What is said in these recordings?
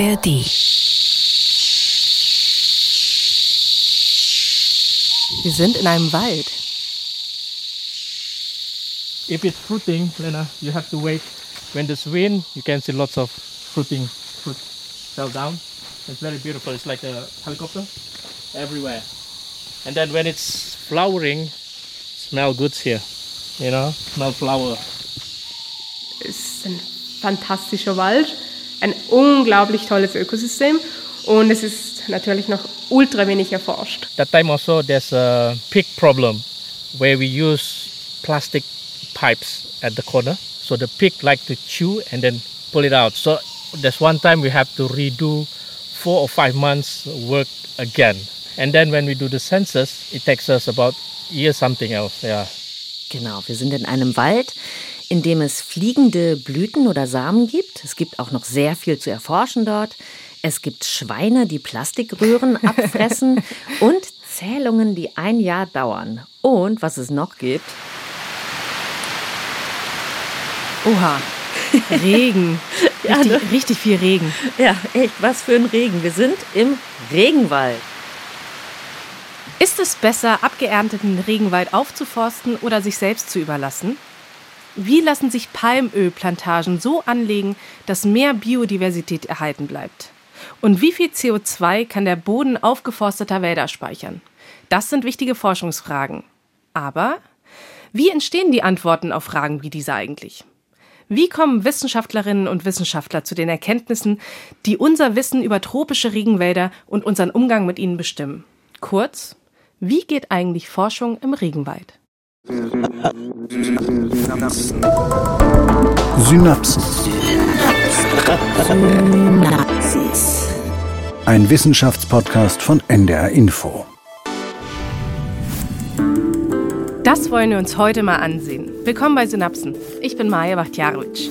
ARD. Wir sind in einem Wald. If it's fruiting, Lena, you have to wait. When there's wind, you can see lots of fruiting fruit fell down. It's very beautiful. It's like a helicopter everywhere. And then when it's flowering, smell good here. You know, smell flower. Es ist ein fantastischer Wald, ein unglaublich tolles Ökosystem und es ist natürlich noch ultra wenig erforscht. That time also there's a pig problem where we use plastic pipes at the corner. So the pig like to chew and then pull it out. So there's one time we have to redo four or five months work again. And then when we do the census, it takes us about year something else. Yeah. Genau, wir sind in einem Wald, in dem es fliegende Blüten oder Samen gibt. Es gibt auch noch sehr viel zu erforschen dort. Es gibt Schweine, die Plastikröhren abfressen und Zählungen, die ein Jahr dauern. Und was es noch gibt. Oha, Regen. Ja, Richtig, ne? richtig viel Regen. Ja, echt, was für ein Regen. Wir sind im Regenwald. Ist es besser, abgeernteten Regenwald aufzuforsten oder sich selbst zu überlassen? Wie lassen sich Palmölplantagen so anlegen, dass mehr Biodiversität erhalten bleibt? Und wie viel CO2 kann der Boden aufgeforsteter Wälder speichern? Das sind wichtige Forschungsfragen. Aber wie entstehen die Antworten auf Fragen wie diese eigentlich? Wie kommen Wissenschaftlerinnen und Wissenschaftler zu den Erkenntnissen, die unser Wissen über tropische Regenwälder und unseren Umgang mit ihnen bestimmen? Kurz, wie geht eigentlich Forschung im Regenwald? Synapsen. Ein Wissenschaftspodcast von NDR Info. Das wollen wir uns heute mal ansehen. Willkommen bei Synapsen. Ich bin Maja Bachtjarowitsch.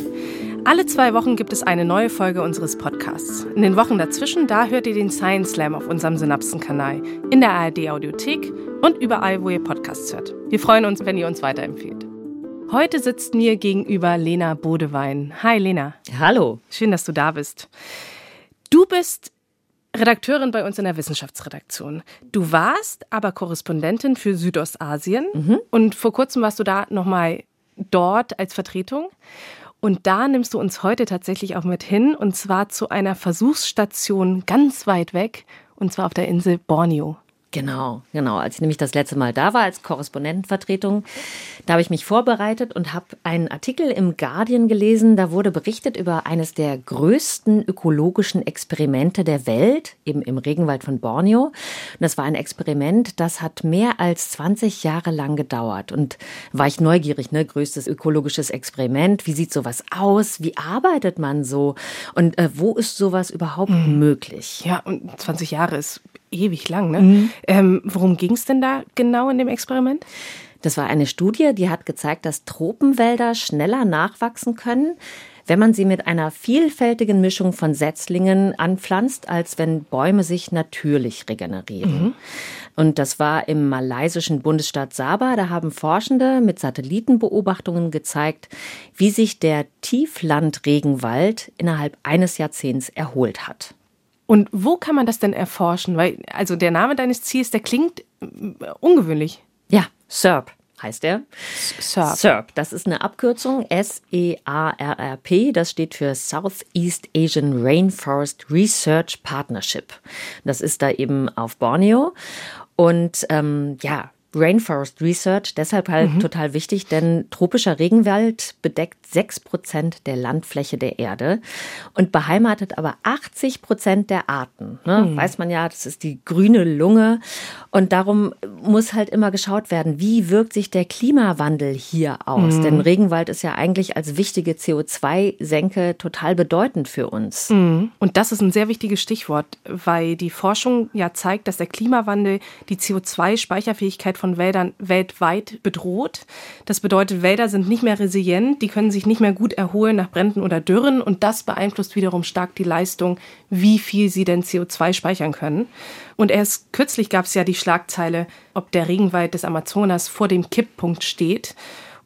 Alle zwei Wochen gibt es eine neue Folge unseres Podcasts. In den Wochen dazwischen, da hört ihr den Science Slam auf unserem Synapsen-Kanal, in der ARD-Audiothek und überall, wo ihr Podcasts hört. Wir freuen uns, wenn ihr uns weiterempfehlt. Heute sitzt mir gegenüber Lena Bodewein. Hi Lena, Hallo. schön, dass du da bist. Du bist Redakteurin bei uns in der Wissenschaftsredaktion. Du warst aber Korrespondentin für Südostasien und vor kurzem warst du da nochmal dort als Vertretung. Und da nimmst du uns heute tatsächlich auch mit hin und zwar zu einer Versuchsstation ganz weit weg und zwar auf der Insel Borneo. Genau, genau. Als ich nämlich das letzte Mal da war als Korrespondentenvertretung, da habe ich mich vorbereitet und habe einen Artikel im Guardian gelesen. Da wurde berichtet über eines der größten ökologischen Experimente der Welt, eben im Regenwald von Borneo. Und das war ein Experiment, das hat mehr als 20 Jahre lang gedauert. Und war ich neugierig, ne? Größtes ökologisches Experiment. Wie sieht sowas aus? Wie arbeitet man so? Und äh, wo ist sowas überhaupt möglich? Ja, und 20 Jahre ist ewig lang, ne? Ähm, worum ging es denn da genau in dem Experiment? Das war eine Studie, die hat gezeigt, dass Tropenwälder schneller nachwachsen können, wenn man sie mit einer vielfältigen Mischung von Setzlingen anpflanzt, als wenn Bäume sich natürlich regenerieren. Und das war im malaysischen Bundesstaat Sabah. Da haben Forschende mit Satellitenbeobachtungen gezeigt, wie sich der Tieflandregenwald innerhalb eines Jahrzehnts erholt hat. Und wo kann man das denn erforschen? Weil, also der Name deines Ziels, der klingt äh, ungewöhnlich. Ja, SERP heißt er. SERP. SERP, das ist eine Abkürzung, S-E-A-R-R-P, das steht für Southeast Asian Rainforest Research Partnership. Das ist da eben auf Borneo. Und ähm, ja, Rainforest Research, deshalb halt total wichtig, denn tropischer Regenwald bedeckt 6 Prozent der Landfläche der Erde und beheimatet aber 80 Prozent der Arten. Ne? Weiß man ja, das ist die grüne Lunge. Und darum muss halt immer geschaut werden, wie wirkt sich der Klimawandel hier aus? Denn Regenwald ist ja eigentlich als wichtige CO2-Senke total bedeutend für uns. Und das ist ein sehr wichtiges Stichwort, weil die Forschung ja zeigt, dass der Klimawandel die CO2-Speicherfähigkeit von Wäldern weltweit bedroht. Das bedeutet, Wälder sind nicht mehr resilient, die können sich nicht mehr gut erholen nach Bränden oder Dürren und das beeinflusst wiederum stark die Leistung, wie viel sie denn CO2 speichern können. Und erst kürzlich gab es ja die Schlagzeile, ob der Regenwald des Amazonas vor dem Kipppunkt steht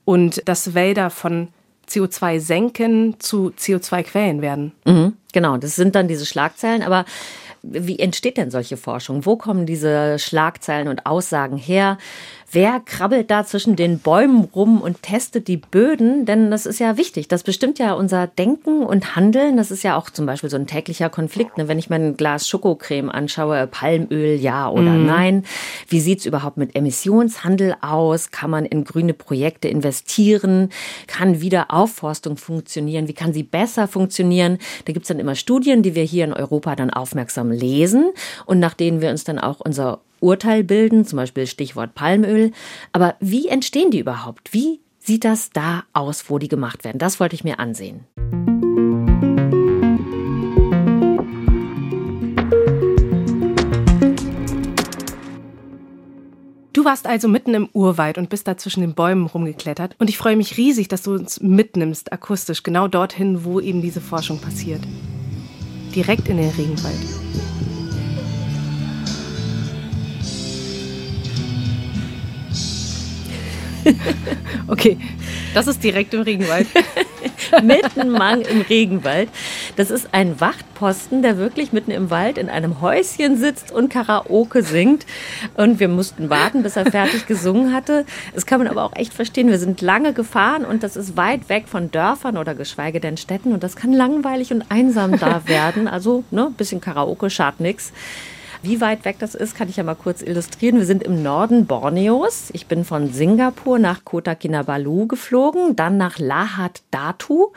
und dass Wälder von CO2 senken zu CO2-Quellen werden. Mhm, genau, das sind dann diese Schlagzeilen, aber wie entsteht denn solche Forschung? Wo kommen diese Schlagzeilen und Aussagen her? Wer krabbelt da zwischen den Bäumen rum und testet die Böden? Denn das ist ja wichtig. Das bestimmt ja unser Denken und Handeln. Das ist ja auch zum Beispiel so ein täglicher Konflikt. Ne? Wenn ich mein Glas Schokocreme anschaue, Palmöl, ja oder mhm. nein. Wie sieht's überhaupt mit Emissionshandel aus? Kann man in grüne Projekte investieren? Kann Wiederaufforstung funktionieren? Wie kann sie besser funktionieren? Da gibt's dann immer Studien, die wir hier in Europa dann aufmerksam lesen und nach denen wir uns dann auch unser Urteil bilden, zum Beispiel Stichwort Palmöl. Aber wie entstehen die überhaupt? Wie sieht das da aus, wo die gemacht werden? Das wollte ich mir ansehen. Du warst also mitten im Urwald und bist da zwischen den Bäumen rumgeklettert. Und ich freue mich riesig, dass du uns mitnimmst, akustisch, genau dorthin, wo eben diese Forschung passiert. Direkt in den Regenwald. okay, das ist direkt im Regenwald. mitten Mang im Regenwald. Das ist ein Wachtposten, der wirklich mitten im Wald in einem Häuschen sitzt und Karaoke singt. Und wir mussten warten, bis er fertig gesungen hatte. Das kann man aber auch echt verstehen. Wir sind lange gefahren und das ist weit weg von Dörfern oder geschweige denn Städten. Und das kann langweilig und einsam da werden. Also, ne, bisschen Karaoke schadet nichts. Wie weit weg das ist, kann ich ja mal kurz illustrieren. Wir sind im Norden Borneos. Ich bin von Singapur nach Kota Kinabalu geflogen, dann nach Lahat Datu.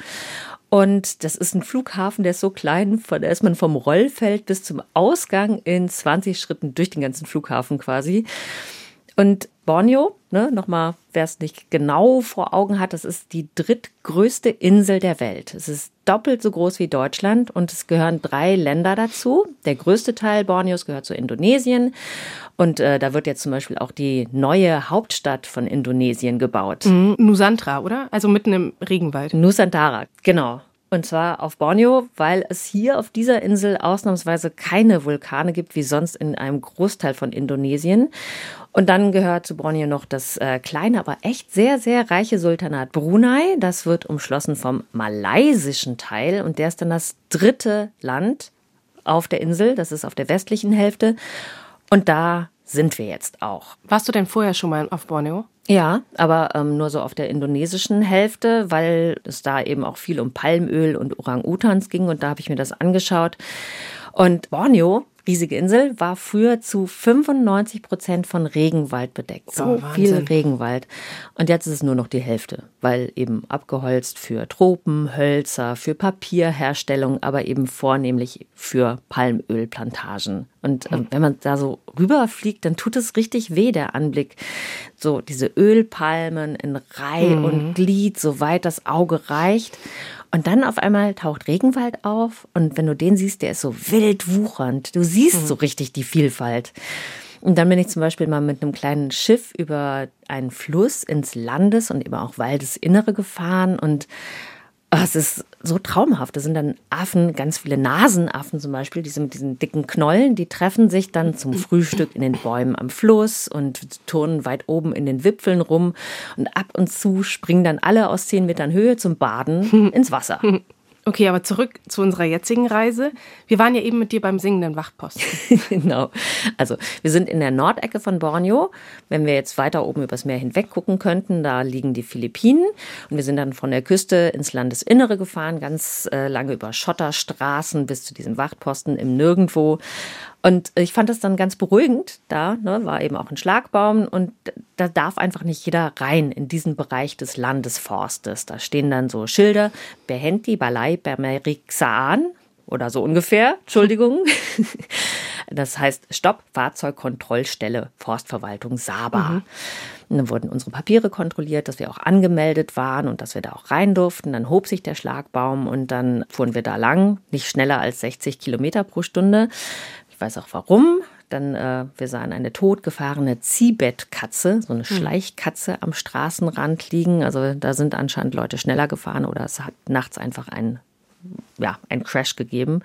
Und das ist ein Flughafen, der ist so klein, da ist man vom Rollfeld bis zum Ausgang in 20 Schritten durch den ganzen Flughafen quasi. Und Borneo, ne, nochmal, wer es nicht genau vor Augen hat, das ist die drittgrößte Insel der Welt. Es ist doppelt so groß wie Deutschland und es gehören drei Länder dazu. Der größte Teil Borneos gehört zu Indonesien und äh, da wird jetzt zum Beispiel auch die neue Hauptstadt von Indonesien gebaut. Mhm, Nusantara, oder? Also mitten im Regenwald. Nusantara, genau. Und zwar auf Borneo, weil es hier auf dieser Insel ausnahmsweise keine Vulkane gibt, wie sonst in einem Großteil von Indonesien. Und dann gehört zu Borneo noch das äh, kleine, aber echt sehr, sehr reiche Sultanat Brunei. Das wird umschlossen vom malaysischen Teil und der ist dann das dritte Land auf der Insel. Das ist auf der westlichen Hälfte. Und da sind wir jetzt auch. Warst du denn vorher schon mal auf Borneo? Ja, aber ähm, nur so auf der indonesischen Hälfte, weil es da eben auch viel um Palmöl und Orang-Utans ging und da habe ich mir das angeschaut. Und Borneo riesige Insel, war früher zu 95 Prozent von Regenwald bedeckt. So oh, viel Regenwald. Und jetzt ist es nur noch die Hälfte, weil eben abgeholzt für Tropen, Hölzer, für Papierherstellung, aber eben vornehmlich für Palmölplantagen. Und äh, wenn man da so rüberfliegt, dann tut es richtig weh, der Anblick. So diese Ölpalmen in Reih mhm. und Glied, soweit das Auge reicht. Und dann auf einmal taucht Regenwald auf und wenn du den siehst, der ist so wild wuchernd. Du siehst mhm. so richtig die Vielfalt. Und dann bin ich zum Beispiel mal mit einem kleinen Schiff über einen Fluss ins Landes- und eben auch Waldesinnere gefahren und es ist so traumhaft. Da sind dann Affen, ganz viele Nasenaffen zum Beispiel, diese mit diesen dicken Knollen, die treffen sich dann zum Frühstück in den Bäumen am Fluss und turnen weit oben in den Wipfeln rum. Und ab und zu springen dann alle aus zehn Metern Höhe zum Baden ins Wasser. Okay, aber zurück zu unserer jetzigen Reise. Wir waren ja eben mit dir beim singenden Wachposten. genau. Also wir sind in der Nordecke von Borneo. Wenn wir jetzt weiter oben übers Meer hinweg gucken könnten, da liegen die Philippinen. Und wir sind dann von der Küste ins Landesinnere gefahren, ganz äh, lange über Schotterstraßen bis zu diesem Wachtposten im Nirgendwo. Und ich fand das dann ganz beruhigend. Da ne, war eben auch ein Schlagbaum und da darf einfach nicht jeder rein in diesen Bereich des Landesforstes. Da stehen dann so Schilder, Behenti Balai Bermeriksaan oder so ungefähr, Entschuldigung. Das heißt Stopp, Fahrzeugkontrollstelle, Forstverwaltung Saba. Mhm. Und dann wurden unsere Papiere kontrolliert, dass wir auch angemeldet waren und dass wir da auch rein durften. Dann hob sich der Schlagbaum und dann fuhren wir da lang, nicht schneller als 60 Kilometer pro Stunde. Ich weiß auch warum. Dann, äh, wir sahen eine totgefahrene Ziehbettkatze, so eine hm. Schleichkatze am Straßenrand liegen. Also da sind anscheinend Leute schneller gefahren oder es hat nachts einfach ein ja, einen Crash gegeben.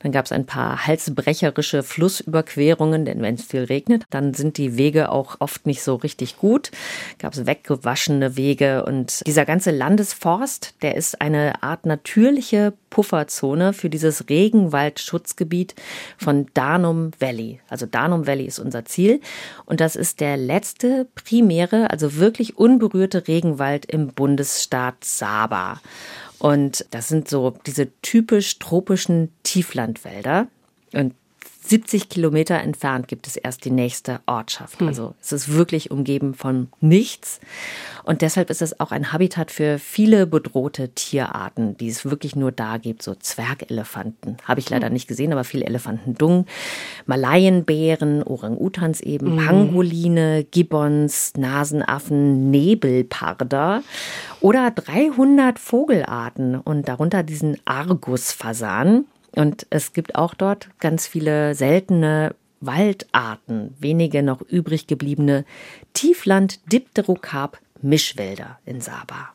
Dann gab es ein paar halsbrecherische Flussüberquerungen, denn wenn es viel regnet, dann sind die Wege auch oft nicht so richtig gut. Gab es weggewaschene Wege und dieser ganze Landesforst, der ist eine Art natürliche Pufferzone für dieses Regenwaldschutzgebiet von Danum Valley. Also Danum Valley ist unser Ziel und das ist der letzte primäre, also wirklich unberührte Regenwald im Bundesstaat Saba. Und das sind so diese typisch tropischen Tieflandwälder. Und 70 Kilometer entfernt gibt es erst die nächste Ortschaft. Hm. Also es ist wirklich umgeben von nichts. Und deshalb ist es auch ein Habitat für viele bedrohte Tierarten, die es wirklich nur da gibt. So Zwergelefanten habe ich leider hm. nicht gesehen, aber viele Elefantendung, Malayenbären, Orang-Utans eben, mhm. Pangoline, Gibbons, Nasenaffen, Nebelparder oder 300 Vogelarten und darunter diesen Argusfasan. Und es gibt auch dort ganz viele seltene Waldarten, wenige noch übrig gebliebene Tiefland-Dipterokarp-Mischwälder in Saba.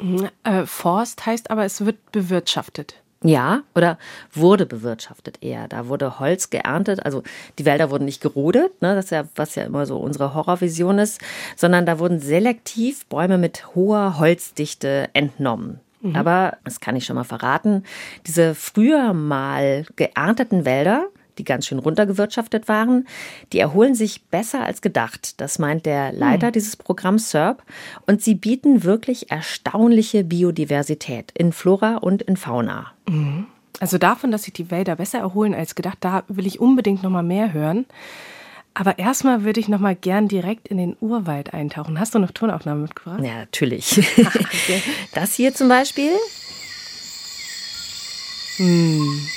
Mhm, äh, Forst heißt aber, es wird bewirtschaftet. Ja, oder wurde bewirtschaftet eher. Da wurde Holz geerntet, also die Wälder wurden nicht gerodet, ne, das ist ja, was ja immer so unsere Horrorvision ist, sondern da wurden selektiv Bäume mit hoher Holzdichte entnommen. Mhm. Aber, das kann ich schon mal verraten, diese früher mal geernteten Wälder, die ganz schön runtergewirtschaftet waren, die erholen sich besser als gedacht. Das meint der Leiter mhm. dieses Programms SERP. Und sie bieten wirklich erstaunliche Biodiversität in Flora und in Fauna. Mhm. Also davon, dass sich die Wälder besser erholen als gedacht, da will ich unbedingt noch mal mehr hören. Aber erstmal würde ich noch mal gern direkt in den Urwald eintauchen. Hast du noch Tonaufnahmen mitgebracht? Ja, natürlich. Das hier zum Beispiel. Hm.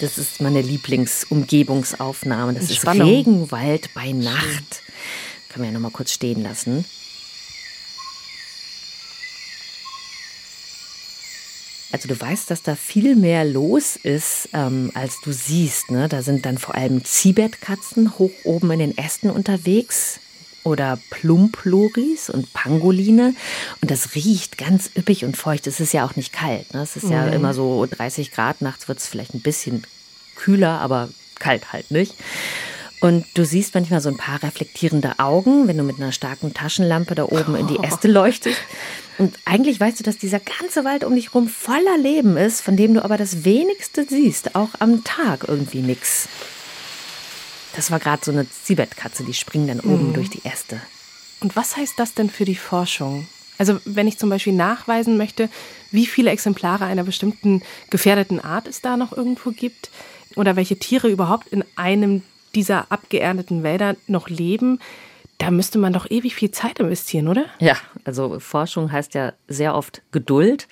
Das ist meine Lieblingsumgebungsaufnahme. Das ist Regenwald bei Nacht. Können wir ja noch mal kurz stehen lassen. Also du weißt, dass da viel mehr los ist, ähm, als du siehst. Ne? Da sind dann vor allem Zibetkatzen hoch oben in den Ästen unterwegs oder Plumploris und Pangoline. Und das riecht ganz üppig und feucht. Es ist ja auch nicht kalt. Ne? Es ist ja mhm. immer so 30 Grad. Nachts wird es vielleicht ein bisschen kühler, aber kalt halt nicht. Und du siehst manchmal so ein paar reflektierende Augen, wenn du mit einer starken Taschenlampe da oben in die Äste leuchtest. Und eigentlich weißt du, dass dieser ganze Wald um dich rum voller Leben ist, von dem du aber das wenigste siehst, auch am Tag irgendwie nix. Das war gerade so eine Ziebertkatze, die springt dann oben mhm. durch die Äste. Und was heißt das denn für die Forschung? Also wenn ich zum Beispiel nachweisen möchte, wie viele Exemplare einer bestimmten gefährdeten Art es da noch irgendwo gibt oder welche Tiere überhaupt in einem dieser abgeernteten Wälder noch leben, da müsste man doch ewig viel Zeit investieren, oder? Ja, also Forschung heißt ja sehr oft Geduld.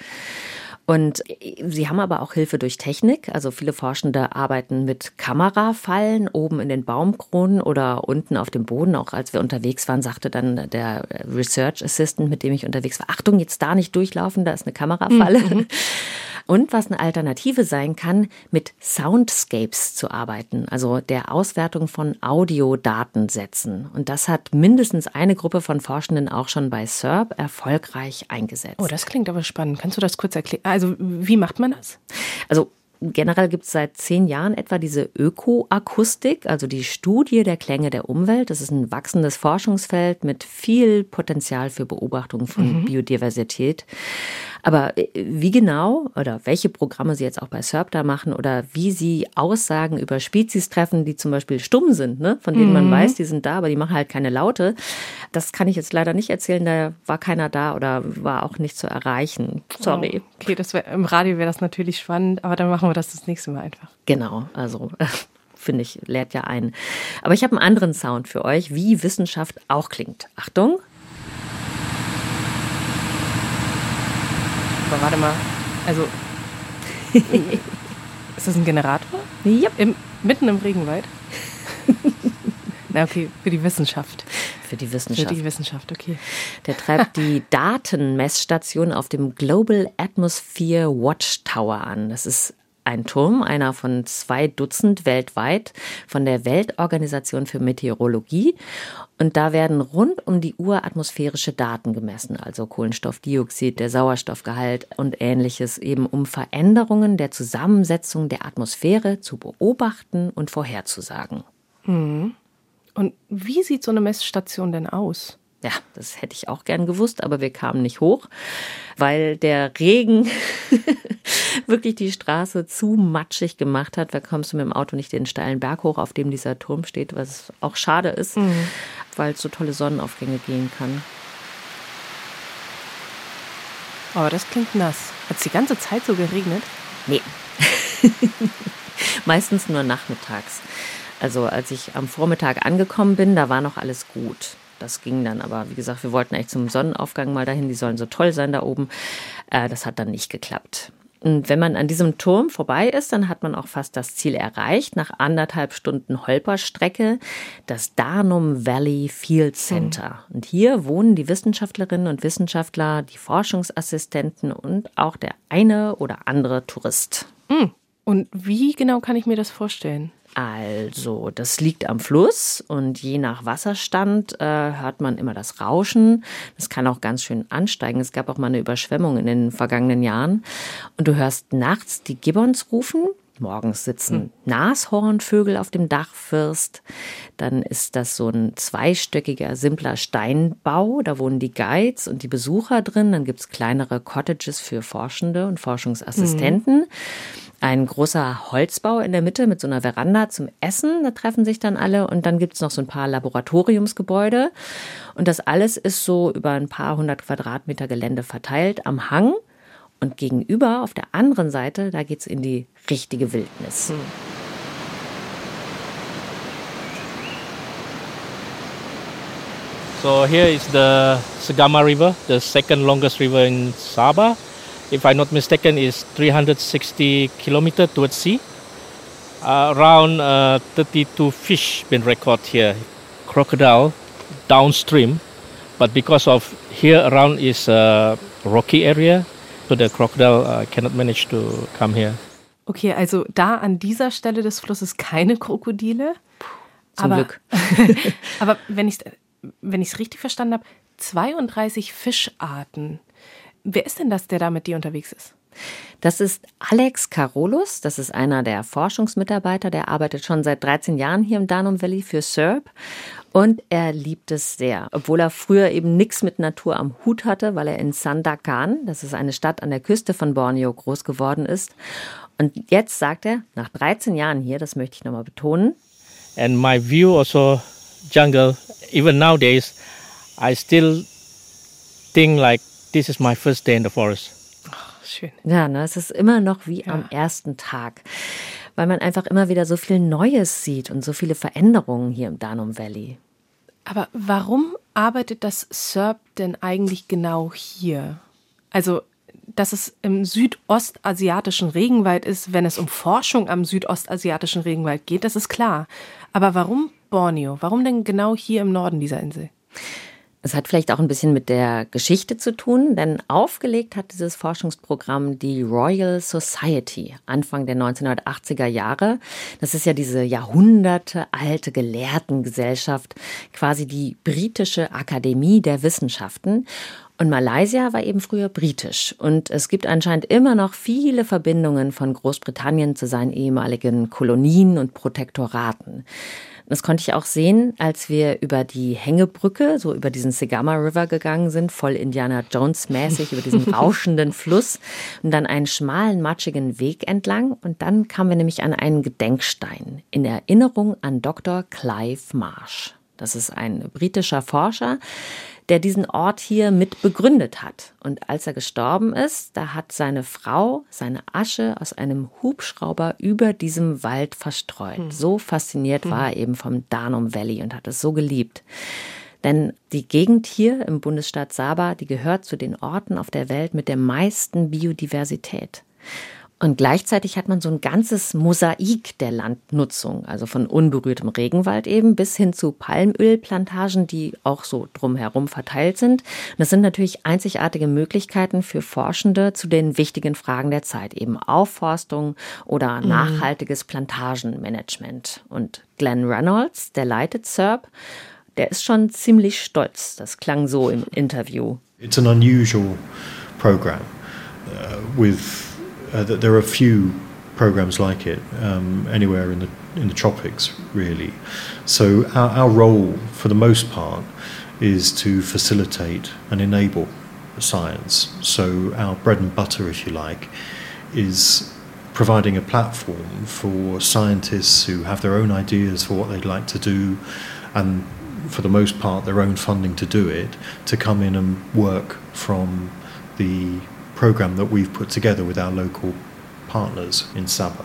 Und sie haben aber auch Hilfe durch Technik. Also viele Forschende arbeiten mit Kamerafallen oben in den Baumkronen oder unten auf dem Boden. Auch als wir unterwegs waren, sagte dann der Research Assistant, mit dem ich unterwegs war, Achtung, jetzt da nicht durchlaufen, da ist eine Kamerafalle. Mhm. Und was eine Alternative sein kann, mit Soundscapes zu arbeiten, also der Auswertung von Audiodatensätzen. Und das hat mindestens eine Gruppe von Forschenden auch schon bei SERP erfolgreich eingesetzt. Oh, das klingt aber spannend. Kannst du das kurz erklären? Also, wie macht man das? Also, Generell gibt es seit zehn Jahren etwa diese Ökoakustik, also die Studie der Klänge der Umwelt. Das ist ein wachsendes Forschungsfeld mit viel Potenzial für Beobachtung von mhm. Biodiversität. Aber äh, wie genau oder welche Programme Sie jetzt auch bei SERP da machen oder wie Sie Aussagen über Spezies treffen, die zum Beispiel stumm sind, ne? von denen mhm. man weiß, die sind da, aber die machen halt keine Laute, das kann ich jetzt leider nicht erzählen. Da war keiner da oder war auch nicht zu erreichen. Sorry. Oh, okay, das wär, im Radio wäre das natürlich spannend, aber dann machen wir das das nächste Mal einfach. Genau, also finde ich, lehrt ja ein. Aber ich habe einen anderen Sound für euch, wie Wissenschaft auch klingt. Achtung. Aber warte mal, also. ist das ein Generator? Ja. Im, mitten im Regenwald? Na, okay, für die Wissenschaft. Für die Wissenschaft. Für die Wissenschaft, okay. Der treibt die Datenmessstation auf dem Global Atmosphere Watchtower an. Das ist ein Turm, einer von zwei Dutzend weltweit von der Weltorganisation für Meteorologie. Und da werden rund um die Uhr atmosphärische Daten gemessen, also Kohlenstoffdioxid, der Sauerstoffgehalt und ähnliches, eben um Veränderungen der Zusammensetzung der Atmosphäre zu beobachten und vorherzusagen. Mhm. Und wie sieht so eine Messstation denn aus? Ja, das hätte ich auch gern gewusst, aber wir kamen nicht hoch, weil der Regen wirklich die Straße zu matschig gemacht hat. Da kommst du mit dem Auto nicht den steilen Berg hoch, auf dem dieser Turm steht, was auch schade ist, mhm. weil es so tolle Sonnenaufgänge gehen kann. Aber das klingt nass. Hat es die ganze Zeit so geregnet? Nee. Meistens nur nachmittags. Also als ich am Vormittag angekommen bin, da war noch alles gut. Das ging dann, aber wie gesagt, wir wollten eigentlich zum Sonnenaufgang mal dahin. Die sollen so toll sein da oben. Äh, das hat dann nicht geklappt. Und wenn man an diesem Turm vorbei ist, dann hat man auch fast das Ziel erreicht. Nach anderthalb Stunden Holperstrecke, das Darnum Valley Field Center. Mhm. Und hier wohnen die Wissenschaftlerinnen und Wissenschaftler, die Forschungsassistenten und auch der eine oder andere Tourist. Mhm. Und wie genau kann ich mir das vorstellen? Also, das liegt am Fluss und je nach Wasserstand äh, hört man immer das Rauschen. Das kann auch ganz schön ansteigen. Es gab auch mal eine Überschwemmung in den vergangenen Jahren. Und du hörst nachts die Gibbons rufen. Morgens sitzen hm. Nashornvögel auf dem Dachfirst. Dann ist das so ein zweistöckiger, simpler Steinbau. Da wohnen die Guides und die Besucher drin. Dann gibt's kleinere Cottages für Forschende und Forschungsassistenten. Mhm ein großer Holzbau in der Mitte mit so einer Veranda zum Essen. Da treffen sich dann alle und dann gibt es noch so ein paar Laboratoriumsgebäude. Und das alles ist so über ein paar hundert Quadratmeter Gelände verteilt am Hang. Und gegenüber auf der anderen Seite, da geht es in die richtige Wildnis. Hm. So here is the Sagama River, the second longest river in Sabah. If I'm not mistaken, is 360 kilometer towards sea. Uh, around uh, 32 fish been recorded here. Crocodile downstream, but because of here around is a rocky area, so the crocodile uh, cannot manage to come here. Okay, also da an dieser Stelle des Flusses keine Krokodile. Zum aber, Glück. aber wenn ich es wenn richtig verstanden habe, 32 Fischarten. Wer ist denn das, der da mit dir unterwegs ist? Das ist Alex Carolus, das ist einer der Forschungsmitarbeiter, der arbeitet schon seit 13 Jahren hier im Danum Valley für SERP und er liebt es sehr, obwohl er früher eben nichts mit Natur am Hut hatte, weil er in Sandakan, das ist eine Stadt an der Küste von Borneo, groß geworden ist. Und jetzt sagt er, nach 13 Jahren hier, das möchte ich nochmal betonen. And my view also jungle, even nowadays, I still think like this is my first day in the forest. schön. Ja, ne, es ist immer noch wie ja. am ersten Tag, weil man einfach immer wieder so viel Neues sieht und so viele Veränderungen hier im Danum Valley. Aber warum arbeitet das SERP denn eigentlich genau hier? Also, dass es im südostasiatischen Regenwald ist, wenn es um Forschung am südostasiatischen Regenwald geht, das ist klar. Aber warum Borneo? Warum denn genau hier im Norden dieser Insel? Es hat vielleicht auch ein bisschen mit der Geschichte zu tun, denn aufgelegt hat dieses Forschungsprogramm die Royal Society Anfang der 1980er Jahre. Das ist ja diese jahrhundertealte Gelehrtengesellschaft, quasi die britische Akademie der Wissenschaften. Und Malaysia war eben früher britisch. Und es gibt anscheinend immer noch viele Verbindungen von Großbritannien zu seinen ehemaligen Kolonien und Protektoraten. Das konnte ich auch sehen, als wir über die Hängebrücke, so über diesen Segama River gegangen sind, voll Indiana Jones mäßig, über diesen rauschenden Fluss und dann einen schmalen, matschigen Weg entlang. Und dann kamen wir nämlich an einen Gedenkstein in Erinnerung an Dr. Clive Marsh. Das ist ein britischer Forscher, der diesen Ort hier mit begründet hat. Und als er gestorben ist, da hat seine Frau seine Asche aus einem Hubschrauber über diesem Wald verstreut. Hm. So fasziniert hm. war er eben vom Danum Valley und hat es so geliebt. Denn die Gegend hier im Bundesstaat Sabah, die gehört zu den Orten auf der Welt mit der meisten Biodiversität. Und gleichzeitig hat man so ein ganzes Mosaik der Landnutzung, also von unberührtem Regenwald eben bis hin zu Palmölplantagen, die auch so drumherum verteilt sind. Und das sind natürlich einzigartige Möglichkeiten für Forschende zu den wichtigen Fragen der Zeit, eben Aufforstung oder mhm. nachhaltiges Plantagenmanagement. Und Glenn Reynolds, der leitet SERP, der ist schon ziemlich stolz. Das klang so im Interview. It's an unusual program uh, with uh, there are few programs like it um, anywhere in the in the tropics, really. So our, our role, for the most part, is to facilitate and enable science. So our bread and butter, if you like, is providing a platform for scientists who have their own ideas for what they'd like to do, and for the most part, their own funding to do it, to come in and work from the program that we've put together with our local partners in Sabah.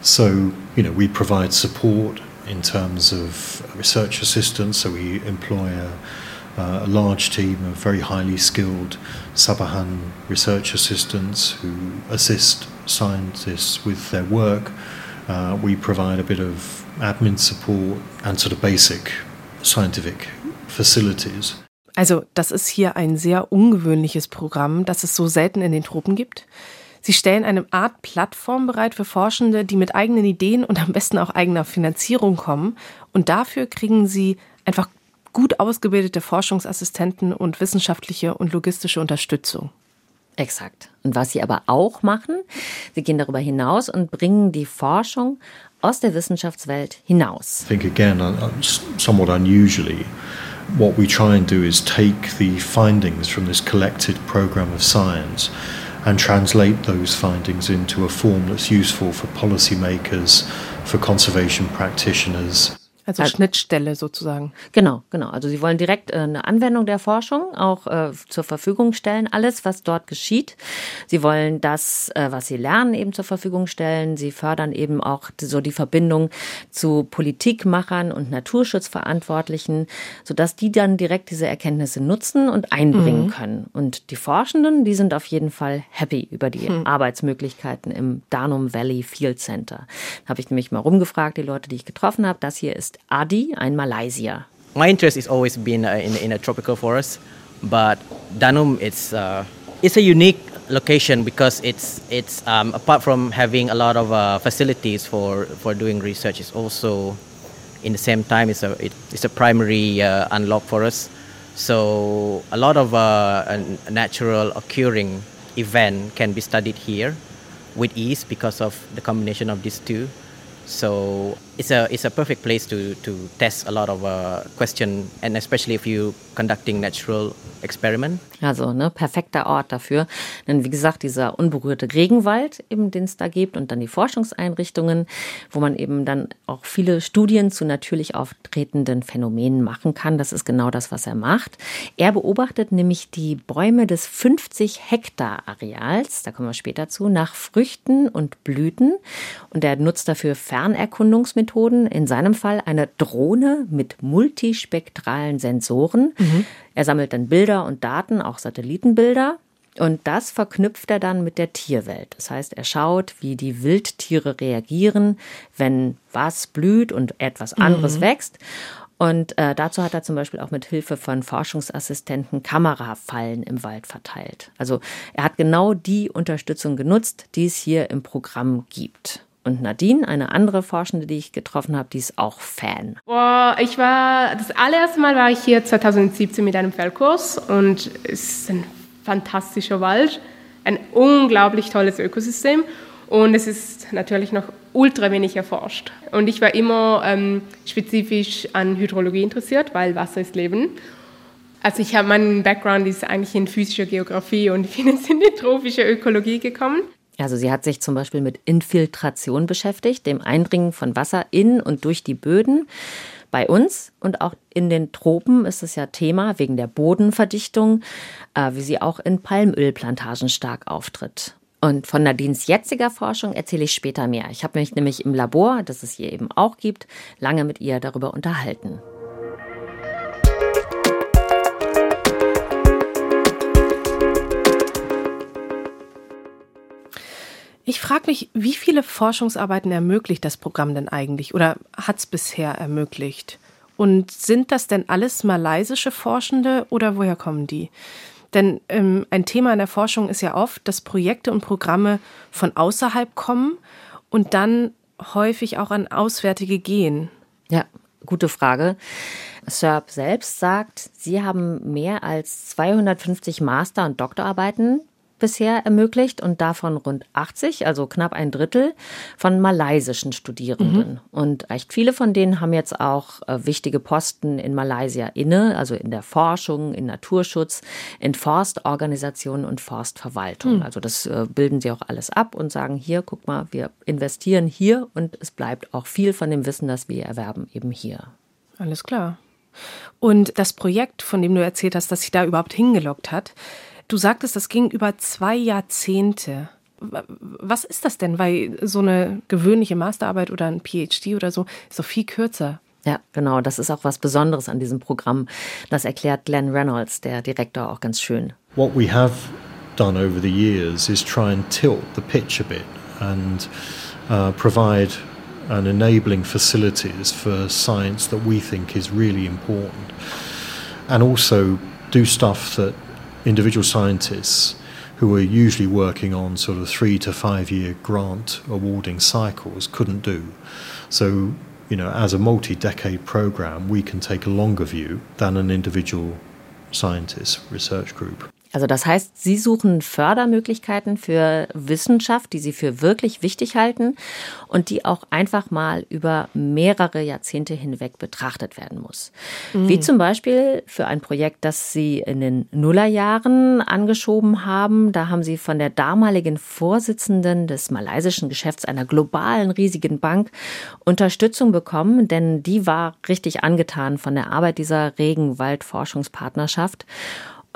So, you know, we provide support in terms of research assistance, so we employ a, a large team of very highly skilled Sabahan research assistants who assist scientists with their work. Uh, we provide a bit of admin support and sort of basic scientific facilities. Also, das ist hier ein sehr ungewöhnliches Programm, das es so selten in den Tropen gibt. Sie stellen eine Art Plattform bereit für Forschende, die mit eigenen Ideen und am besten auch eigener Finanzierung kommen. Und dafür kriegen sie einfach gut ausgebildete Forschungsassistenten und wissenschaftliche und logistische Unterstützung. Exakt. Und was sie aber auch machen, sie gehen darüber hinaus und bringen die Forschung aus der Wissenschaftswelt hinaus. I think again, uh, somewhat unusually. What we try and do is take the findings from this collected program of science and translate those findings into a form that's useful for policymakers, for conservation practitioners, Also, also Schnittstelle sozusagen. Genau, genau. Also Sie wollen direkt äh, eine Anwendung der Forschung auch äh, zur Verfügung stellen, alles, was dort geschieht. Sie wollen das, äh, was Sie lernen, eben zur Verfügung stellen. Sie fördern eben auch so die Verbindung zu Politikmachern und Naturschutzverantwortlichen, sodass die dann direkt diese Erkenntnisse nutzen und einbringen mhm. können. Und die Forschenden, die sind auf jeden Fall happy über die mhm. Arbeitsmöglichkeiten im Danum Valley Field Center. Da habe ich nämlich mal rumgefragt, die Leute, die ich getroffen habe. Das hier ist Adi, ein Malaysier. My interest has always been uh, in, in a tropical forest, but Danum it's uh, it's a unique location because it's it's um, apart from having a lot of uh, facilities for for doing research, it's also in the same time it's a it, it's a primary uh, unlock for us. So a lot of uh, natural occurring event can be studied here with ease because of the combination of these two. So it's a it's a perfect place to to test a lot of uh, question and especially if you conducting natural experiment. Also ne perfekter Ort dafür, denn wie gesagt dieser unberührte Regenwald, eben den es da gibt und dann die Forschungseinrichtungen, wo man eben dann auch viele Studien zu natürlich auftretenden Phänomenen machen kann. Das ist genau das, was er macht. Er beobachtet nämlich die Bäume des 50 Hektar Areals, da kommen wir später zu, nach Früchten und Blüten und er nutzt dafür Fernerkundungsmethoden Methoden, in seinem Fall eine Drohne mit multispektralen Sensoren. Mhm. Er sammelt dann Bilder und Daten, auch Satellitenbilder. Und das verknüpft er dann mit der Tierwelt. Das heißt, er schaut, wie die Wildtiere reagieren, wenn was blüht und etwas anderes mhm. wächst. Und äh, dazu hat er zum Beispiel auch mit Hilfe von Forschungsassistenten Kamerafallen im Wald verteilt. Also er hat genau die Unterstützung genutzt, die es hier im Programm gibt. Und Nadine, eine andere Forschende, die ich getroffen habe, die ist auch Fan. Boah, ich war, das allererste Mal war ich hier 2017 mit einem Feldkurs und es ist ein fantastischer Wald, ein unglaublich tolles Ökosystem und es ist natürlich noch ultra wenig erforscht. Und ich war immer ähm, spezifisch an Hydrologie interessiert, weil Wasser ist Leben. Also ich habe meinen Background ist eigentlich in physischer Geografie und ich bin jetzt in die trophische Ökologie gekommen. Also sie hat sich zum Beispiel mit Infiltration beschäftigt, dem Eindringen von Wasser in und durch die Böden. Bei uns und auch in den Tropen ist es ja Thema wegen der Bodenverdichtung, äh, wie sie auch in Palmölplantagen stark auftritt. Und von Nadines jetziger Forschung erzähle ich später mehr. Ich habe mich nämlich im Labor, das es hier eben auch gibt, lange mit ihr darüber unterhalten. Ich frage mich, wie viele Forschungsarbeiten ermöglicht das Programm denn eigentlich oder hat es bisher ermöglicht? Und sind das denn alles malaysische Forschende oder woher kommen die? Denn ähm, ein Thema in der Forschung ist ja oft, dass Projekte und Programme von außerhalb kommen und dann häufig auch an Auswärtige gehen. Ja, gute Frage. SERP selbst sagt, sie haben mehr als 250 Master- und Doktorarbeiten bisher ermöglicht und davon rund 80, also knapp ein Drittel, von malaysischen Studierenden. Mhm. Und echt viele von denen haben jetzt auch äh, wichtige Posten in Malaysia inne, also in der Forschung, in Naturschutz, in Forstorganisationen und Forstverwaltung. Mhm. Also das äh, bilden sie auch alles ab und sagen, hier, guck mal, wir investieren hier und es bleibt auch viel von dem Wissen, das wir erwerben, eben hier. Alles klar. Und das Projekt, von dem du erzählt hast, das sich da überhaupt hingelockt hat, Du sagtest, das ging über zwei Jahrzehnte. Was ist das denn? Weil so eine gewöhnliche Masterarbeit oder ein PhD oder so ist doch viel kürzer. Ja, genau. Das ist auch was Besonderes an diesem Programm. Das erklärt Glenn Reynolds, der Direktor, auch ganz schön. What we have done over the years is try and tilt the pitch a bit and uh, provide an enabling facilities for science that we think is really important, and also do stuff that individual scientists who were usually working on sort of three to five year grant awarding cycles couldn't do. So, you know, as a multi decade program, we can take a longer view than an individual scientist research group. Also das heißt, Sie suchen Fördermöglichkeiten für Wissenschaft, die Sie für wirklich wichtig halten und die auch einfach mal über mehrere Jahrzehnte hinweg betrachtet werden muss. Mhm. Wie zum Beispiel für ein Projekt, das Sie in den Nullerjahren angeschoben haben. Da haben Sie von der damaligen Vorsitzenden des malaysischen Geschäfts einer globalen riesigen Bank Unterstützung bekommen, denn die war richtig angetan von der Arbeit dieser Regenwaldforschungspartnerschaft.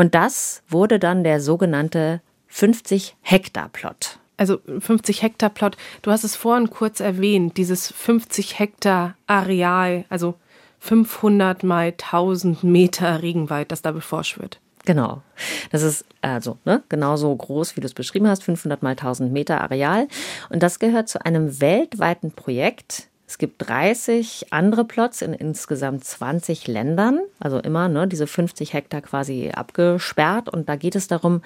Und das wurde dann der sogenannte 50 Hektar Plot. Also 50 Hektar Plot, du hast es vorhin kurz erwähnt, dieses 50 Hektar Areal, also 500 mal 1000 Meter Regenwald, das da beforscht wird. Genau. Das ist also ne, genauso groß, wie du es beschrieben hast, 500 mal 1000 Meter Areal. Und das gehört zu einem weltweiten Projekt, es gibt 30 andere Plots in insgesamt 20 Ländern, also immer ne, diese 50 Hektar quasi abgesperrt. Und da geht es darum,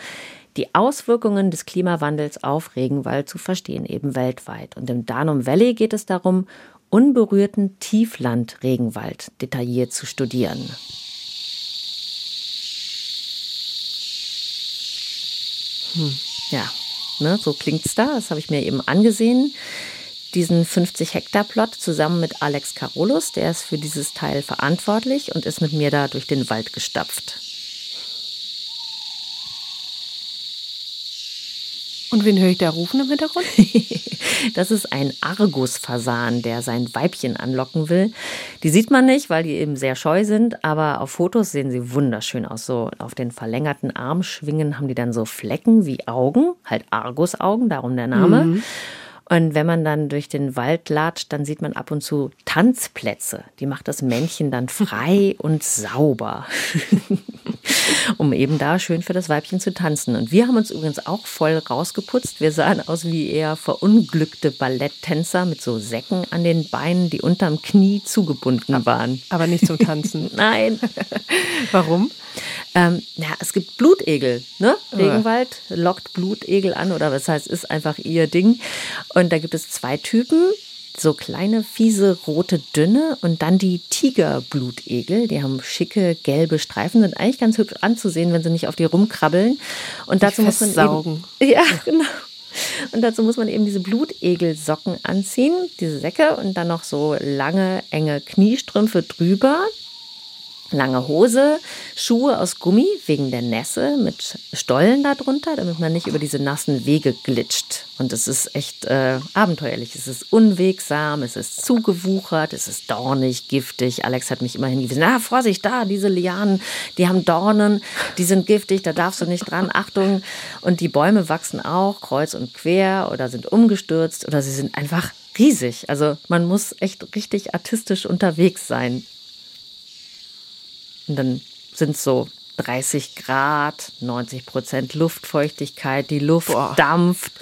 die Auswirkungen des Klimawandels auf Regenwald zu verstehen, eben weltweit. Und im Danum Valley geht es darum, unberührten Tiefland-Regenwald detailliert zu studieren. Hm, ja, ne, so klingt's da. Das habe ich mir eben angesehen diesen 50 Hektar Plot zusammen mit Alex Carolus, der ist für dieses Teil verantwortlich und ist mit mir da durch den Wald gestapft. Und wen höre ich da rufen im Hintergrund? das ist ein Argus-Fasan, der sein Weibchen anlocken will. Die sieht man nicht, weil die eben sehr scheu sind, aber auf Fotos sehen sie wunderschön aus. So auf den verlängerten Armschwingen haben die dann so Flecken wie Augen, halt Argus-Augen, darum der Name. Mhm. Und wenn man dann durch den Wald latscht, dann sieht man ab und zu Tanzplätze. Die macht das Männchen dann frei und sauber, um eben da schön für das Weibchen zu tanzen. Und wir haben uns übrigens auch voll rausgeputzt. Wir sahen aus wie eher verunglückte Balletttänzer mit so Säcken an den Beinen, die unterm Knie zugebunden waren. Aber nicht zum Tanzen. Nein. Warum? Ähm, ja, es gibt Blutegel. Ne? Regenwald lockt Blutegel an oder was heißt, ist einfach ihr Ding. Und da gibt es zwei Typen. So kleine, fiese, rote, dünne und dann die Tigerblutegel. Die haben schicke, gelbe Streifen, sind eigentlich ganz hübsch anzusehen, wenn sie nicht auf die rumkrabbeln. Und dazu muss man saugen. Ja, genau. Und dazu muss man eben diese Blutegelsocken anziehen, diese Säcke und dann noch so lange, enge Kniestrümpfe drüber. Lange Hose, Schuhe aus Gummi wegen der Nässe mit Stollen darunter, damit man nicht über diese nassen Wege glitscht. Und es ist echt äh, abenteuerlich. Es ist unwegsam, es ist zugewuchert, es ist dornig, giftig. Alex hat mich immer hingewiesen: Ah, Vorsicht, da, diese Lianen, die haben Dornen, die sind giftig, da darfst du nicht dran. Achtung. Und die Bäume wachsen auch kreuz und quer oder sind umgestürzt oder sie sind einfach riesig. Also man muss echt richtig artistisch unterwegs sein. Und dann sind so 30 Grad, 90 Prozent Luftfeuchtigkeit, die Luft Boah. dampft.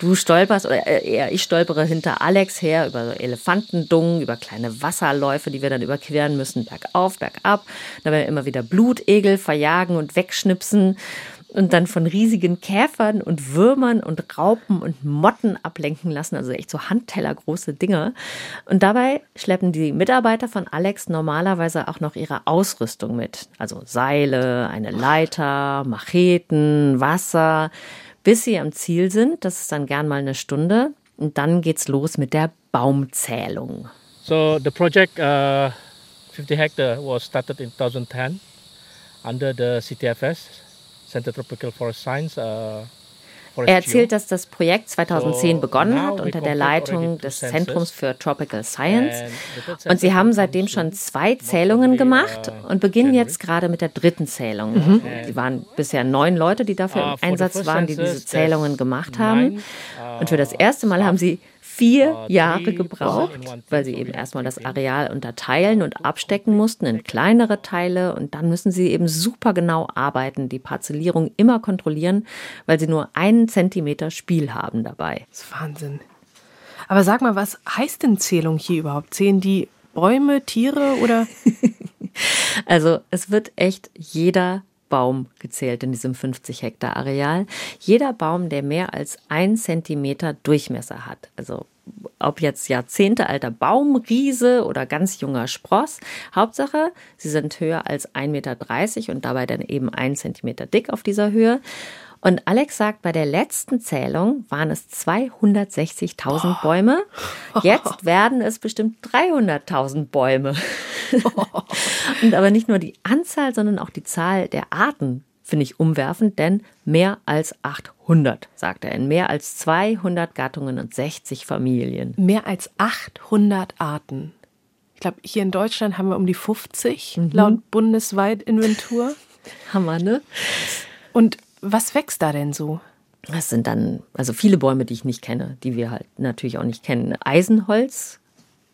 Du stolperst, oder eher ich stolpere hinter Alex her über so Elefantendungen, über kleine Wasserläufe, die wir dann überqueren müssen, bergauf, bergab. Dabei immer wieder Blutegel verjagen und wegschnipsen und dann von riesigen Käfern und Würmern und Raupen und Motten ablenken lassen, also echt so handtellergroße Dinge. Und dabei schleppen die Mitarbeiter von Alex normalerweise auch noch ihre Ausrüstung mit, also Seile, eine Leiter, Macheten, Wasser, bis sie am Ziel sind. Das ist dann gern mal eine Stunde. Und dann geht's los mit der Baumzählung. So the project uh, 50 hectare was started in 2010 under the CTFS Center Tropical Forest Science. Uh, er erzählt, dass das Projekt 2010 begonnen hat unter der Leitung des Zentrums für Tropical Science. Und sie haben seitdem schon zwei Zählungen gemacht uh, und beginnen jetzt gerade mit der dritten Zählung. Mhm. Sie waren bisher neun Leute, die dafür uh, im Einsatz waren, die diese Zählungen gemacht haben. Und für das erste Mal haben sie vier Jahre gebraucht, weil sie eben erstmal das Areal unterteilen und abstecken mussten in kleinere Teile und dann müssen sie eben super genau arbeiten, die Parzellierung immer kontrollieren, weil sie nur einen Zentimeter Spiel haben dabei. Das ist Wahnsinn. Aber sag mal, was heißt denn Zählung hier überhaupt? Zählen die Bäume, Tiere oder? also es wird echt jeder Baum gezählt in diesem 50 Hektar Areal. Jeder Baum, der mehr als ein Zentimeter Durchmesser hat. Also ob jetzt jahrzehntealter Baumriese oder ganz junger Spross. Hauptsache, sie sind höher als 1,30 Meter und dabei dann eben ein Zentimeter dick auf dieser Höhe. Und Alex sagt, bei der letzten Zählung waren es 260.000 oh. Bäume. Jetzt werden es bestimmt 300.000 Bäume. Und aber nicht nur die Anzahl, sondern auch die Zahl der Arten finde ich umwerfend, denn mehr als 800, sagt er, in mehr als 200 Gattungen und 60 Familien. Mehr als 800 Arten. Ich glaube, hier in Deutschland haben wir um die 50 mhm. laut bundesweit Inventur. Hammer, ne? Und was wächst da denn so? Das sind dann, also viele Bäume, die ich nicht kenne, die wir halt natürlich auch nicht kennen. Eisenholz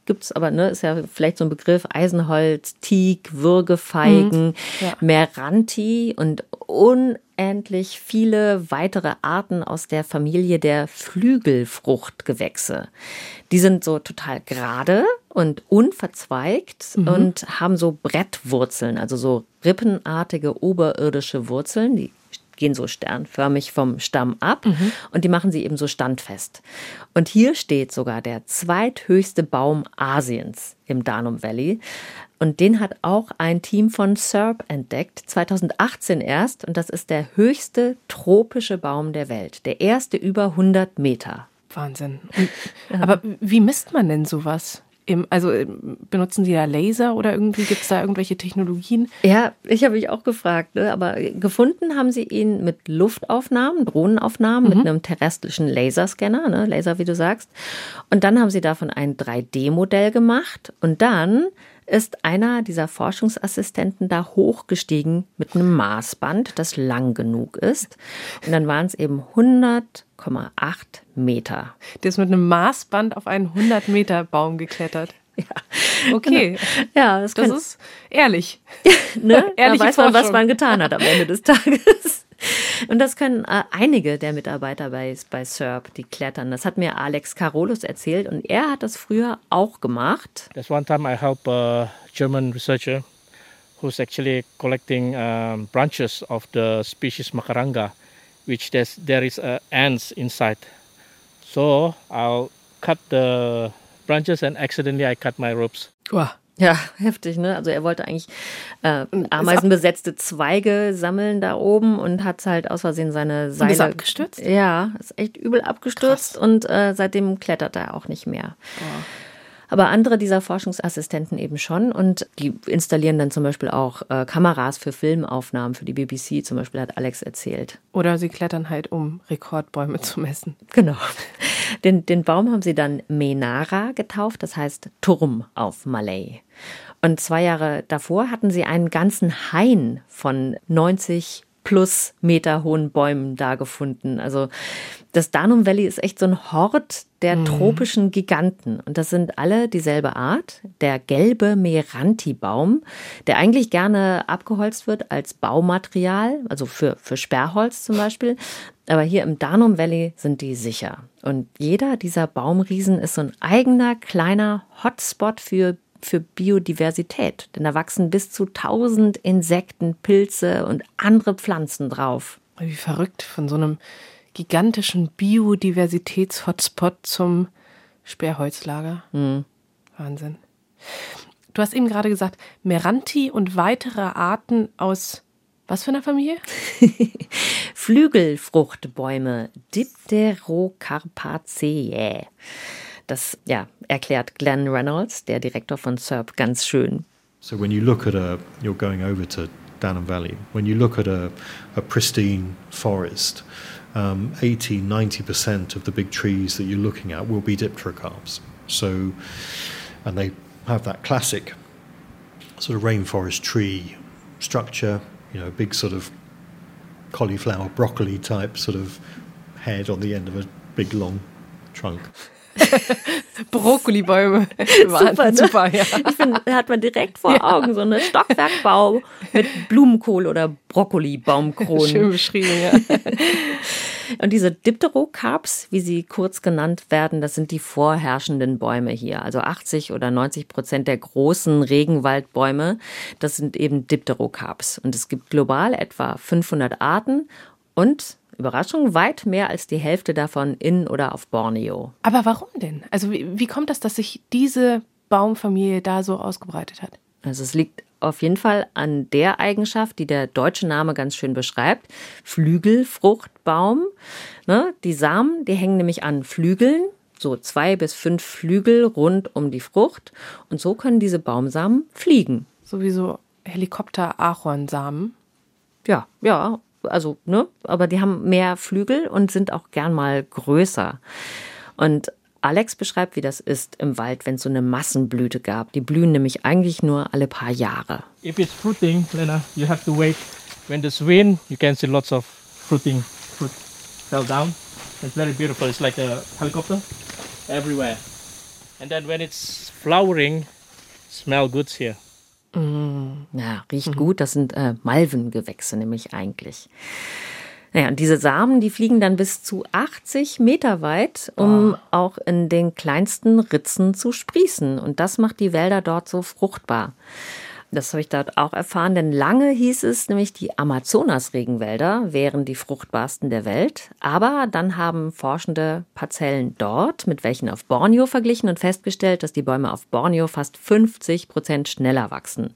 gibt es aber, ne, ist ja vielleicht so ein Begriff, Eisenholz, Teak, Würgefeigen, mhm. ja. Meranti und unendlich viele weitere Arten aus der Familie der Flügelfruchtgewächse. Die sind so total gerade und unverzweigt mhm. und haben so Brettwurzeln, also so rippenartige oberirdische Wurzeln, die gehen so sternförmig vom Stamm ab mhm. und die machen sie eben so standfest. Und hier steht sogar der zweithöchste Baum Asiens im Danum Valley. Und den hat auch ein Team von SERP entdeckt, 2018 erst. Und das ist der höchste tropische Baum der Welt. Der erste über 100 Meter. Wahnsinn. Aber wie misst man denn sowas? Im, also ähm, benutzen Sie da Laser oder irgendwie gibt es da irgendwelche Technologien? Ja, ich habe mich auch gefragt, ne? aber gefunden haben Sie ihn mit Luftaufnahmen, Drohnenaufnahmen, mhm. mit einem terrestrischen Laserscanner, ne? Laser, wie du sagst. Und dann haben Sie davon ein 3D-Modell gemacht und dann ist einer dieser Forschungsassistenten da hochgestiegen mit einem Maßband, das lang genug ist. Und dann waren es eben 100,8 Meter. Der ist mit einem Maßband auf einen 100 Meter Baum geklettert. Ja. Okay. Ja, das, das ist ehrlich. ne? da weiß man, was man getan hat am Ende des Tages. Und das können äh, einige der Mitarbeiter bei, bei SERP, die klettern. Das hat mir Alex Carolus erzählt und er hat das früher auch gemacht. There's one time I help a German researcher who's actually collecting um, branches of the species Macaranga, which there's, there is uh, ants inside. So I'll cut the branches and accidentally I cut my ropes. Wow. Ja, heftig, ne? Also er wollte eigentlich äh, ameisenbesetzte Zweige sammeln da oben und hat halt aus Versehen seine Seile. Und ist abgestürzt? Ja, ist echt übel abgestürzt Krass. und äh, seitdem klettert er auch nicht mehr. Oh. Aber andere dieser Forschungsassistenten eben schon und die installieren dann zum Beispiel auch äh, Kameras für Filmaufnahmen für die BBC, zum Beispiel hat Alex erzählt. Oder sie klettern halt, um Rekordbäume zu messen. Genau. Den, den Baum haben sie dann Menara getauft, das heißt Turm auf Malay. Und zwei Jahre davor hatten sie einen ganzen Hain von 90 plus Meter hohen Bäumen da gefunden. Also das Danum Valley ist echt so ein Hort der mhm. tropischen Giganten. Und das sind alle dieselbe Art. Der gelbe Meranti-Baum, der eigentlich gerne abgeholzt wird als Baumaterial, also für, für Sperrholz zum Beispiel. Aber hier im Danum Valley sind die sicher. Und jeder dieser Baumriesen ist so ein eigener kleiner Hotspot für für Biodiversität, denn da wachsen bis zu 1000 Insekten, Pilze und andere Pflanzen drauf. Wie verrückt von so einem gigantischen Biodiversitäts-Hotspot zum Sperrholzlager. Mhm. Wahnsinn. Du hast eben gerade gesagt, Meranti und weitere Arten aus was für einer Familie? Flügelfruchtbäume, Dipterocarpaceae. Das ja, erklärt Glenn Reynolds, der Direktor von SERP, ganz schön. So when you look at a, you're going over to Danum Valley, when you look at a, a pristine forest, um, 80, 90% of the big trees that you're looking at will be dipterocarps. So, and they have that classic sort of rainforest tree structure, you know, a big sort of cauliflower, broccoli type sort of head on the end of a big long trunk. Brokkolibäume. Super, ne? super ja. Ich finde, da hat man direkt vor Augen so eine Stockwerkbau mit Blumenkohl oder Brokkoli-Baumkronen. Schön beschrieben, ja. Und diese Dipterocarps, wie sie kurz genannt werden, das sind die vorherrschenden Bäume hier. Also 80 oder 90 Prozent der großen Regenwaldbäume, das sind eben Dipterocarps. Und es gibt global etwa 500 Arten und Überraschung, weit mehr als die Hälfte davon in oder auf Borneo. Aber warum denn? Also wie, wie kommt das, dass sich diese Baumfamilie da so ausgebreitet hat? Also es liegt auf jeden Fall an der Eigenschaft, die der deutsche Name ganz schön beschreibt. Flügelfruchtbaum. Ne? Die Samen, die hängen nämlich an Flügeln, so zwei bis fünf Flügel rund um die Frucht. Und so können diese Baumsamen fliegen. Sowieso Helikopter-Ahornsamen. Ja, ja, also, ne, aber die haben mehr Flügel und sind auch gern mal größer. Und Alex beschreibt, wie das ist im Wald, wenn es so eine Massenblüte gab. Die blühen nämlich eigentlich nur alle paar Jahre. If it's fruiting, Lena, you have to wait. When there's wind, you can see lots of fruiting fruit fell down. It's very beautiful. It's like a helicopter everywhere. And then when it's flowering, smell goods here. Mm. Ja, riecht mhm. gut. Das sind äh, Malvengewächse nämlich eigentlich. Naja, und diese Samen, die fliegen dann bis zu 80 Meter weit, um oh. auch in den kleinsten Ritzen zu sprießen. Und das macht die Wälder dort so fruchtbar. Das habe ich dort auch erfahren, denn lange hieß es nämlich, die Amazonas-Regenwälder wären die fruchtbarsten der Welt. Aber dann haben Forschende Parzellen dort mit welchen auf Borneo verglichen und festgestellt, dass die Bäume auf Borneo fast 50 Prozent schneller wachsen.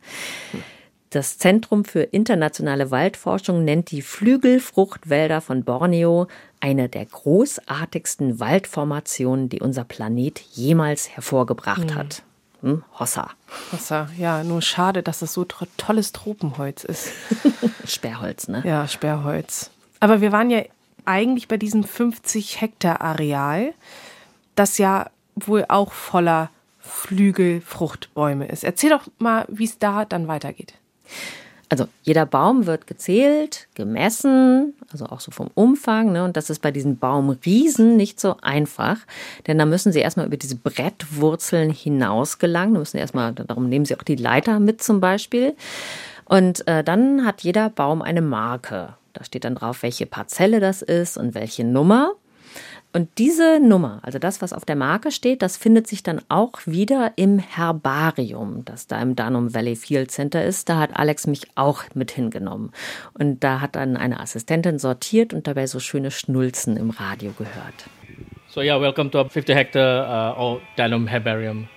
Das Zentrum für internationale Waldforschung nennt die Flügelfruchtwälder von Borneo eine der großartigsten Waldformationen, die unser Planet jemals hervorgebracht mhm. hat. Hm, Hossa. Hossa, ja, nur schade, dass es so tolles Tropenholz ist. Sperrholz, ne? Ja, Sperrholz. Aber wir waren ja eigentlich bei diesem 50 Hektar Areal, das ja wohl auch voller Flügelfruchtbäume ist. Erzähl doch mal, wie es da dann weitergeht. Also jeder Baum wird gezählt, gemessen, also auch so vom Umfang. Ne? Und das ist bei diesen Baumriesen nicht so einfach, denn da müssen sie erstmal über diese Brettwurzeln hinaus gelangen. Da müssen erstmal, darum nehmen sie auch die Leiter mit zum Beispiel. Und äh, dann hat jeder Baum eine Marke. Da steht dann drauf, welche Parzelle das ist und welche Nummer. Und diese Nummer, also das, was auf der Marke steht, das findet sich dann auch wieder im Herbarium, das da im Danum Valley Field Center ist. Da hat Alex mich auch mit hingenommen. Und da hat dann eine Assistentin sortiert und dabei so schöne Schnulzen im Radio gehört. So yeah, welcome to our 50 hectare uh, Danum Herbarium.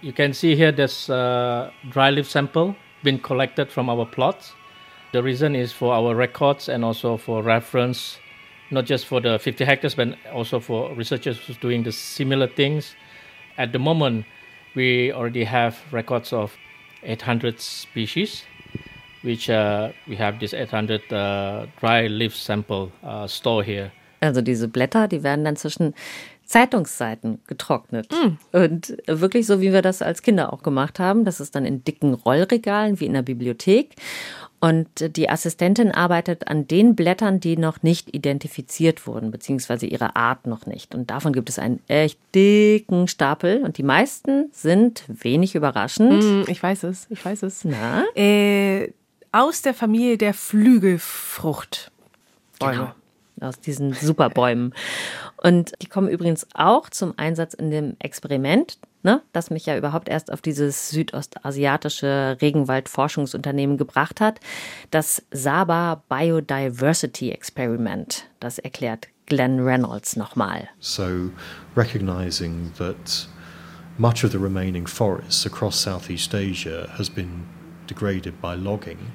You can see here this uh, dry leaf sample been collected from our plots. The reason is for our records and also for reference not just for the 50 hectares, but also for researchers who's doing the similar things. At the moment, we already have records of 800 species, which uh, we have this 800 uh, dry leaf sample uh, store here. Also diese Blätter, die werden dann zwischen Zeitungsseiten getrocknet. Mm. Und wirklich so, wie wir das als Kinder auch gemacht haben. Das ist dann in dicken Rollregalen wie in der Bibliothek. Und die Assistentin arbeitet an den Blättern, die noch nicht identifiziert wurden, beziehungsweise ihre Art noch nicht. Und davon gibt es einen echt dicken Stapel. Und die meisten sind wenig überraschend. Hm, ich weiß es, ich weiß es. Na? Äh, aus der Familie der Flügelfrucht. Genau. Aus diesen Superbäumen. Und die kommen übrigens auch zum Einsatz in dem Experiment, ne, das mich ja überhaupt erst auf dieses südostasiatische Regenwaldforschungsunternehmen gebracht hat, das Saba Biodiversity Experiment. Das erklärt Glenn Reynolds nochmal. So, recognizing that much of the remaining forests across Southeast Asia has been degraded by logging,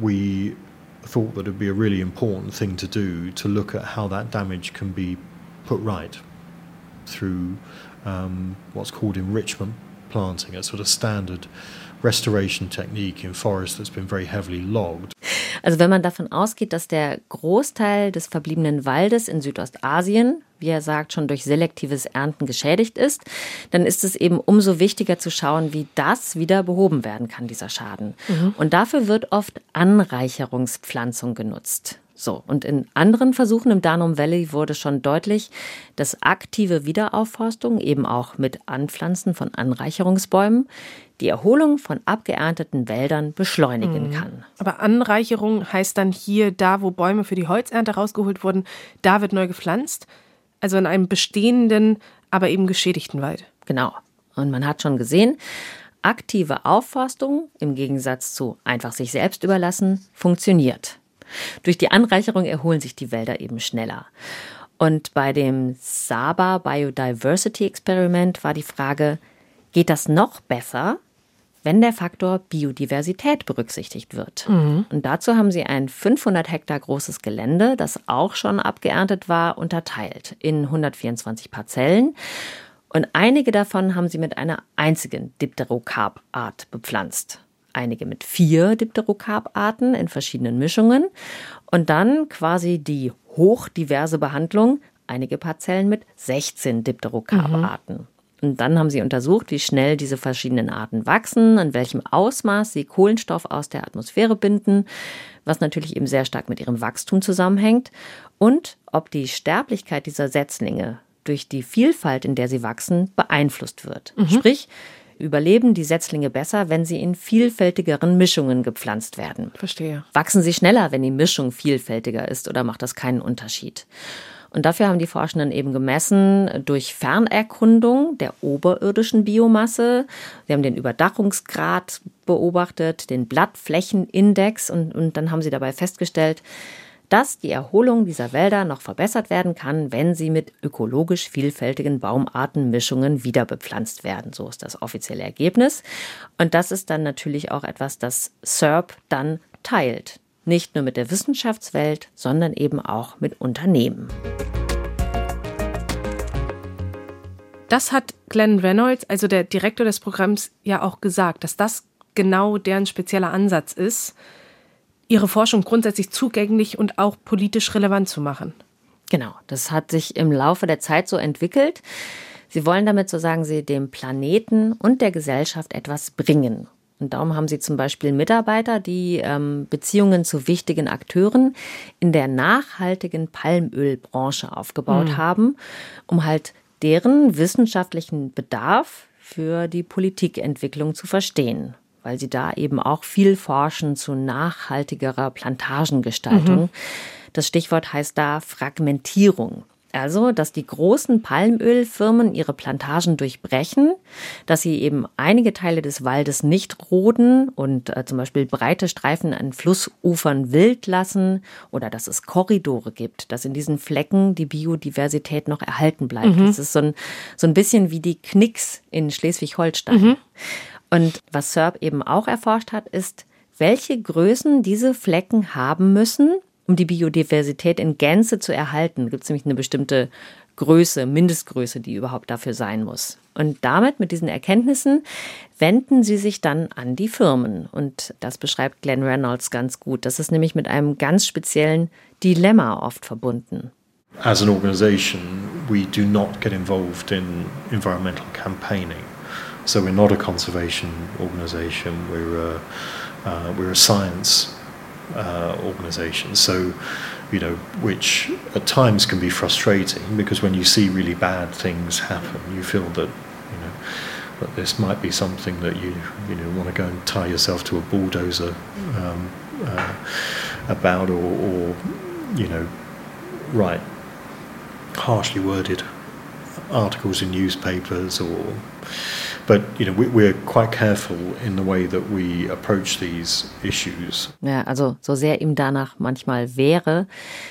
we thought that it be a really important thing to do to look at how that damage can be put right through um, what's called enrichment planting, a sort of standard restoration technique in forest that's been very heavily logged. Also wenn man davon ausgeht, dass der Großteil des verbliebenen Waldes in Südostasien, wie er sagt, schon durch selektives Ernten geschädigt ist, dann ist es eben umso wichtiger zu schauen, wie das wieder behoben werden kann, dieser Schaden. Mhm. Und dafür wird oft Anreicherungspflanzung genutzt. So, und in anderen Versuchen im Danum Valley wurde schon deutlich, dass aktive Wiederaufforstung, eben auch mit Anpflanzen von Anreicherungsbäumen, die Erholung von abgeernteten Wäldern beschleunigen mhm. kann. Aber Anreicherung heißt dann hier, da wo Bäume für die Holzernte rausgeholt wurden, da wird neu gepflanzt. Also in einem bestehenden, aber eben geschädigten Wald. Genau. Und man hat schon gesehen, aktive Aufforstung im Gegensatz zu einfach sich selbst überlassen funktioniert. Durch die Anreicherung erholen sich die Wälder eben schneller. Und bei dem Saba Biodiversity Experiment war die Frage, geht das noch besser, wenn der Faktor Biodiversität berücksichtigt wird. Mhm. Und dazu haben sie ein 500 Hektar großes Gelände, das auch schon abgeerntet war, unterteilt in 124 Parzellen. Und einige davon haben sie mit einer einzigen Dipterocarp-Art bepflanzt einige mit vier Dipterocarp-Arten in verschiedenen Mischungen und dann quasi die hochdiverse Behandlung, einige Parzellen mit 16 Dipterocarp-Arten. Mhm. Und dann haben sie untersucht, wie schnell diese verschiedenen Arten wachsen, in welchem Ausmaß sie Kohlenstoff aus der Atmosphäre binden, was natürlich eben sehr stark mit ihrem Wachstum zusammenhängt, und ob die Sterblichkeit dieser Setzlinge durch die Vielfalt, in der sie wachsen, beeinflusst wird. Mhm. Sprich, überleben die Setzlinge besser, wenn sie in vielfältigeren Mischungen gepflanzt werden. Verstehe. Wachsen sie schneller, wenn die Mischung vielfältiger ist oder macht das keinen Unterschied? Und dafür haben die Forschenden eben gemessen durch Fernerkundung der oberirdischen Biomasse. Sie haben den Überdachungsgrad beobachtet, den Blattflächenindex und, und dann haben sie dabei festgestellt, dass die Erholung dieser Wälder noch verbessert werden kann, wenn sie mit ökologisch vielfältigen Baumartenmischungen wieder bepflanzt werden. So ist das offizielle Ergebnis. Und das ist dann natürlich auch etwas, das SERP dann teilt. Nicht nur mit der Wissenschaftswelt, sondern eben auch mit Unternehmen. Das hat Glenn Reynolds, also der Direktor des Programms, ja auch gesagt, dass das genau deren spezieller Ansatz ist ihre Forschung grundsätzlich zugänglich und auch politisch relevant zu machen. Genau, das hat sich im Laufe der Zeit so entwickelt. Sie wollen damit, so sagen Sie, dem Planeten und der Gesellschaft etwas bringen. Und darum haben sie zum Beispiel Mitarbeiter, die ähm, Beziehungen zu wichtigen Akteuren in der nachhaltigen Palmölbranche aufgebaut mhm. haben, um halt deren wissenschaftlichen Bedarf für die Politikentwicklung zu verstehen weil sie da eben auch viel forschen zu nachhaltigerer Plantagengestaltung. Mhm. Das Stichwort heißt da Fragmentierung. Also, dass die großen Palmölfirmen ihre Plantagen durchbrechen, dass sie eben einige Teile des Waldes nicht roden und äh, zum Beispiel breite Streifen an Flussufern wild lassen oder dass es Korridore gibt, dass in diesen Flecken die Biodiversität noch erhalten bleibt. Mhm. Das ist so ein, so ein bisschen wie die Knicks in Schleswig-Holstein. Mhm. Und was SERP eben auch erforscht hat, ist, welche Größen diese Flecken haben müssen, um die Biodiversität in Gänze zu erhalten. Gibt es nämlich eine bestimmte Größe, Mindestgröße, die überhaupt dafür sein muss. Und damit, mit diesen Erkenntnissen, wenden sie sich dann an die Firmen. Und das beschreibt Glenn Reynolds ganz gut. Das ist nämlich mit einem ganz speziellen Dilemma oft verbunden. As an organization, we do not get involved in environmental campaigning. So we're not a conservation organisation. We're a, Uh, we're a science uh, organisation, so you know, which at times can be frustrating because when you see really bad things happen, you feel that you know that this might be something that you you know want to go and tie yourself to a bulldozer um, uh, about, or, or you know, write harshly worded articles in newspapers or but you know we, we're quite careful in the way that we approach these issues. Ja, also so sehr ihm danach manchmal wäre,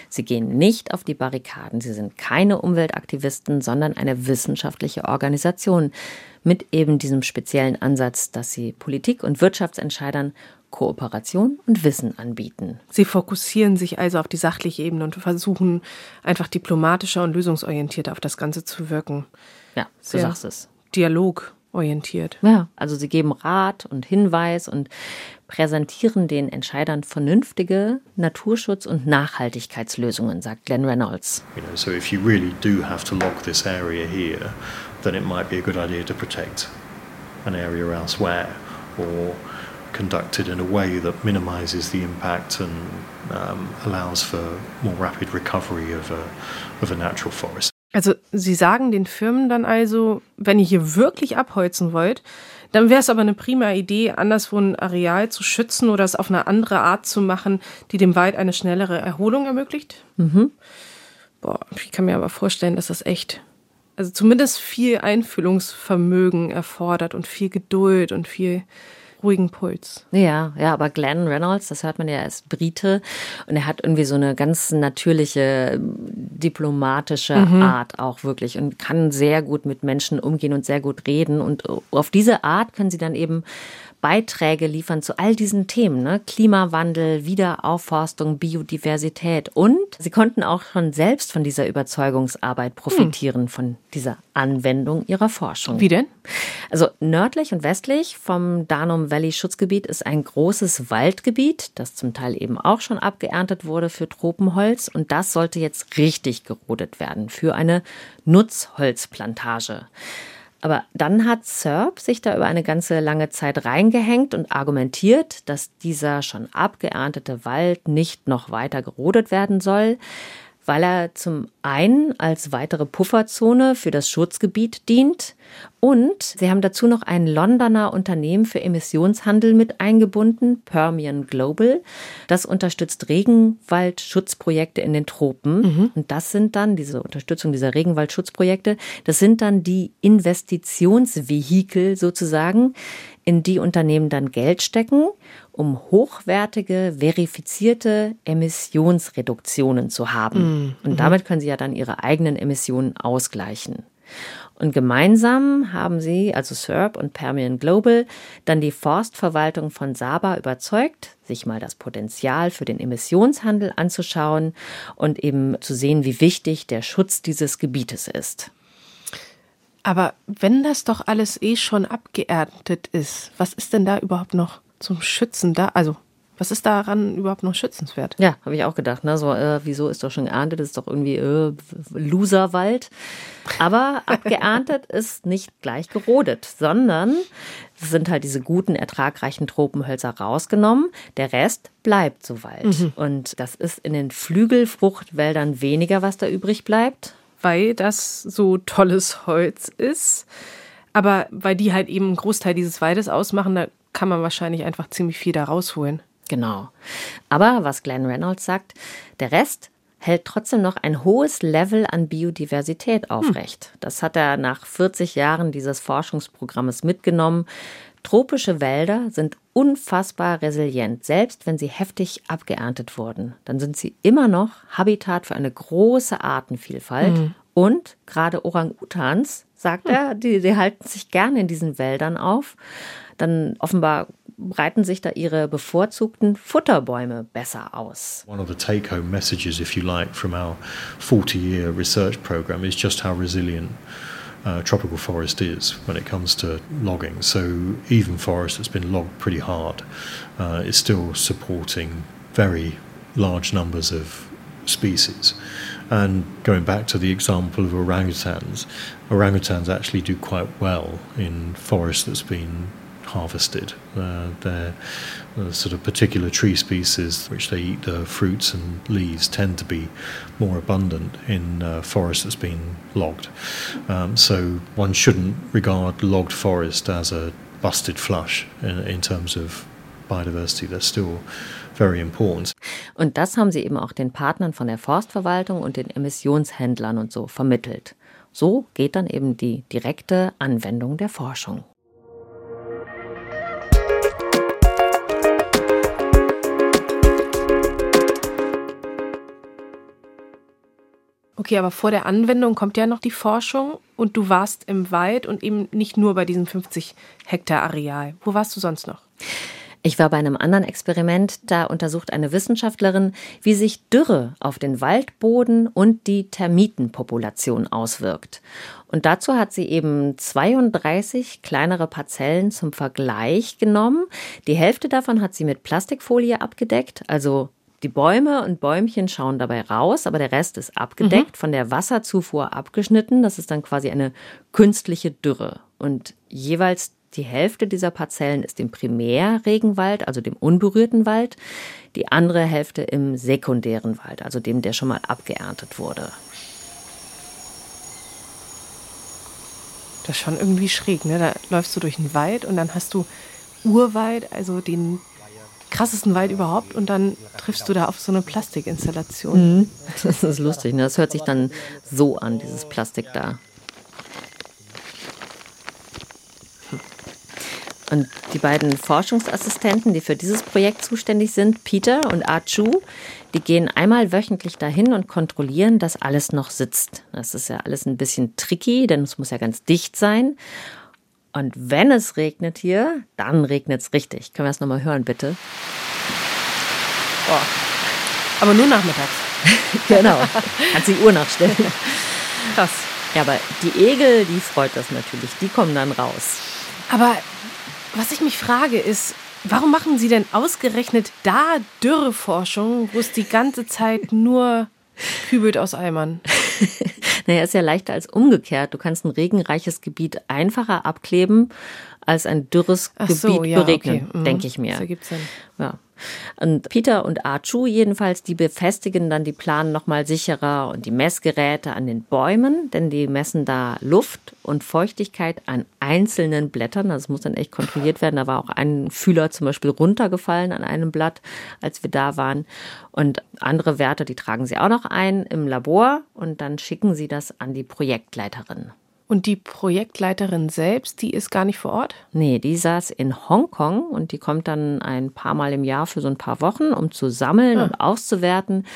sie gehen nicht auf die Barrikaden, sie sind keine Umweltaktivisten, sondern eine wissenschaftliche Organisation mit eben diesem speziellen Ansatz, dass sie Politik und Wirtschaftsentscheidern Kooperation und Wissen anbieten. Sie fokussieren sich also auf die sachliche Ebene und versuchen einfach diplomatischer und lösungsorientierter auf das Ganze zu wirken. Ja, du Sehr sagst es. Dialogorientiert. Ja, also sie geben Rat und Hinweis und präsentieren den Entscheidern vernünftige Naturschutz- und Nachhaltigkeitslösungen, sagt Glenn Reynolds. You know, so if you really do have to lock this area here, then it might be a good idea to protect an area elsewhere or conducted in a way that minimizes the impact and um, allows for more rapid recovery of a, of a natural forest. Also Sie sagen den Firmen dann also, wenn ihr hier wirklich abholzen wollt, dann wäre es aber eine prima Idee, anderswo ein Areal zu schützen oder es auf eine andere Art zu machen, die dem Wald eine schnellere Erholung ermöglicht. Mhm. Boah, ich kann mir aber vorstellen, dass das echt, also zumindest viel Einfühlungsvermögen erfordert und viel Geduld und viel ruhigen Puls. Ja, ja, aber Glenn Reynolds, das hört man ja, ist Brite und er hat irgendwie so eine ganz natürliche diplomatische mhm. Art auch wirklich und kann sehr gut mit Menschen umgehen und sehr gut reden und auf diese Art können sie dann eben Beiträge liefern zu all diesen Themen, ne? Klimawandel, Wiederaufforstung, Biodiversität. Und sie konnten auch schon selbst von dieser Überzeugungsarbeit profitieren, hm. von dieser Anwendung ihrer Forschung. Wie denn? Also nördlich und westlich vom Danum Valley Schutzgebiet ist ein großes Waldgebiet, das zum Teil eben auch schon abgeerntet wurde für Tropenholz. Und das sollte jetzt richtig gerodet werden für eine Nutzholzplantage. Aber dann hat Serb sich da über eine ganze lange Zeit reingehängt und argumentiert, dass dieser schon abgeerntete Wald nicht noch weiter gerodet werden soll, weil er zum einen als weitere Pufferzone für das Schutzgebiet dient und sie haben dazu noch ein Londoner Unternehmen für Emissionshandel mit eingebunden, Permian Global. Das unterstützt Regenwaldschutzprojekte in den Tropen. Mhm. Und das sind dann, diese Unterstützung dieser Regenwaldschutzprojekte, das sind dann die Investitionsvehikel sozusagen, in die Unternehmen dann Geld stecken, um hochwertige, verifizierte Emissionsreduktionen zu haben. Mhm. Und damit können sie ja dann ihre eigenen Emissionen ausgleichen. Und gemeinsam haben sie, also SERP und Permian Global, dann die Forstverwaltung von Saba überzeugt, sich mal das Potenzial für den Emissionshandel anzuschauen und eben zu sehen, wie wichtig der Schutz dieses Gebietes ist. Aber wenn das doch alles eh schon abgeerntet ist, was ist denn da überhaupt noch zum Schützen da? Also, was ist daran überhaupt noch schützenswert? Ja, habe ich auch gedacht. Ne? So, äh, wieso ist doch schon geerntet? Das ist doch irgendwie äh, Loserwald. Aber abgeerntet ist nicht gleich gerodet, sondern es sind halt diese guten, ertragreichen Tropenhölzer rausgenommen. Der Rest bleibt so Wald. Mhm. Und das ist in den Flügelfruchtwäldern weniger, was da übrig bleibt weil das so tolles Holz ist. Aber weil die halt eben einen Großteil dieses Waldes ausmachen, da kann man wahrscheinlich einfach ziemlich viel da rausholen. Genau. Aber was Glenn Reynolds sagt, der Rest hält trotzdem noch ein hohes Level an Biodiversität aufrecht. Hm. Das hat er nach 40 Jahren dieses Forschungsprogrammes mitgenommen. Tropische Wälder sind unfassbar resilient, selbst wenn sie heftig abgeerntet wurden. Dann sind sie immer noch Habitat für eine große Artenvielfalt. Mhm. Und gerade Orang-Utans, sagt mhm. er, die, die halten sich gerne in diesen Wäldern auf. Dann offenbar breiten sich da ihre bevorzugten Futterbäume besser aus. One of the take-home messages, if you like, from our 40-year research program is just how resilient uh, tropical forest is when it comes to logging. So even forest that's been logged pretty hard uh, is still supporting very large numbers of species. And going back to the example of orangutans, orangutans actually do quite well in forest that's been harvested. Uh, they're uh, sort of particular tree species which they eat the fruits and leaves tend to be more abundant in uh, forest that's been logged. Um, so one shouldn't regard logged forest as a busted flush in, in terms of biodiversity. They're still very important. Und das haben sie eben auch den Partnern von der Forstverwaltung und den Emissionshändlern und so vermittelt. So geht dann eben die direkte Anwendung der Forschung. Okay, aber vor der Anwendung kommt ja noch die Forschung und du warst im Wald und eben nicht nur bei diesem 50 Hektar Areal. Wo warst du sonst noch? Ich war bei einem anderen Experiment, da untersucht eine Wissenschaftlerin, wie sich Dürre auf den Waldboden und die Termitenpopulation auswirkt. Und dazu hat sie eben 32 kleinere Parzellen zum Vergleich genommen. Die Hälfte davon hat sie mit Plastikfolie abgedeckt, also die Bäume und Bäumchen schauen dabei raus, aber der Rest ist abgedeckt, mhm. von der Wasserzufuhr abgeschnitten. Das ist dann quasi eine künstliche Dürre. Und jeweils die Hälfte dieser Parzellen ist im Primärregenwald, also dem unberührten Wald, die andere Hälfte im sekundären Wald, also dem, der schon mal abgeerntet wurde. Das ist schon irgendwie schräg, ne? Da läufst du durch den Wald und dann hast du Urwald, also den krassesten Wald überhaupt und dann triffst du da auf so eine Plastikinstallation. Mhm. Das ist lustig, ne? Das hört sich dann so an, dieses Plastik da. Und die beiden Forschungsassistenten, die für dieses Projekt zuständig sind, Peter und Achu, die gehen einmal wöchentlich dahin und kontrollieren, dass alles noch sitzt. Das ist ja alles ein bisschen tricky, denn es muss ja ganz dicht sein. Und wenn es regnet hier, dann regnet es richtig. Können wir das nochmal hören, bitte? Boah. Aber nur nachmittags. genau. Kannst die Uhr nachstellen. Krass. Ja, aber die Egel, die freut das natürlich. Die kommen dann raus. Aber was ich mich frage ist, warum machen Sie denn ausgerechnet da Dürreforschung, wo es die ganze Zeit nur kübelt aus Eimern? naja, ist ja leichter als umgekehrt. Du kannst ein regenreiches Gebiet einfacher abkleben als ein dürres Ach Gebiet so, ja, beregnen, okay. mhm. denke ich mir. Das ergibt Sinn. Ja. Und Peter und Archu jedenfalls, die befestigen dann die Planen nochmal sicherer und die Messgeräte an den Bäumen, denn die messen da Luft und Feuchtigkeit an einzelnen Blättern. Das muss dann echt kontrolliert werden. Da war auch ein Fühler zum Beispiel runtergefallen an einem Blatt, als wir da waren. Und andere Werte, die tragen sie auch noch ein im Labor und dann schicken sie das an die Projektleiterin. Und die Projektleiterin selbst, die ist gar nicht vor Ort? Nee, die saß in Hongkong und die kommt dann ein paar Mal im Jahr für so ein paar Wochen, um zu sammeln ah. und auszuwerten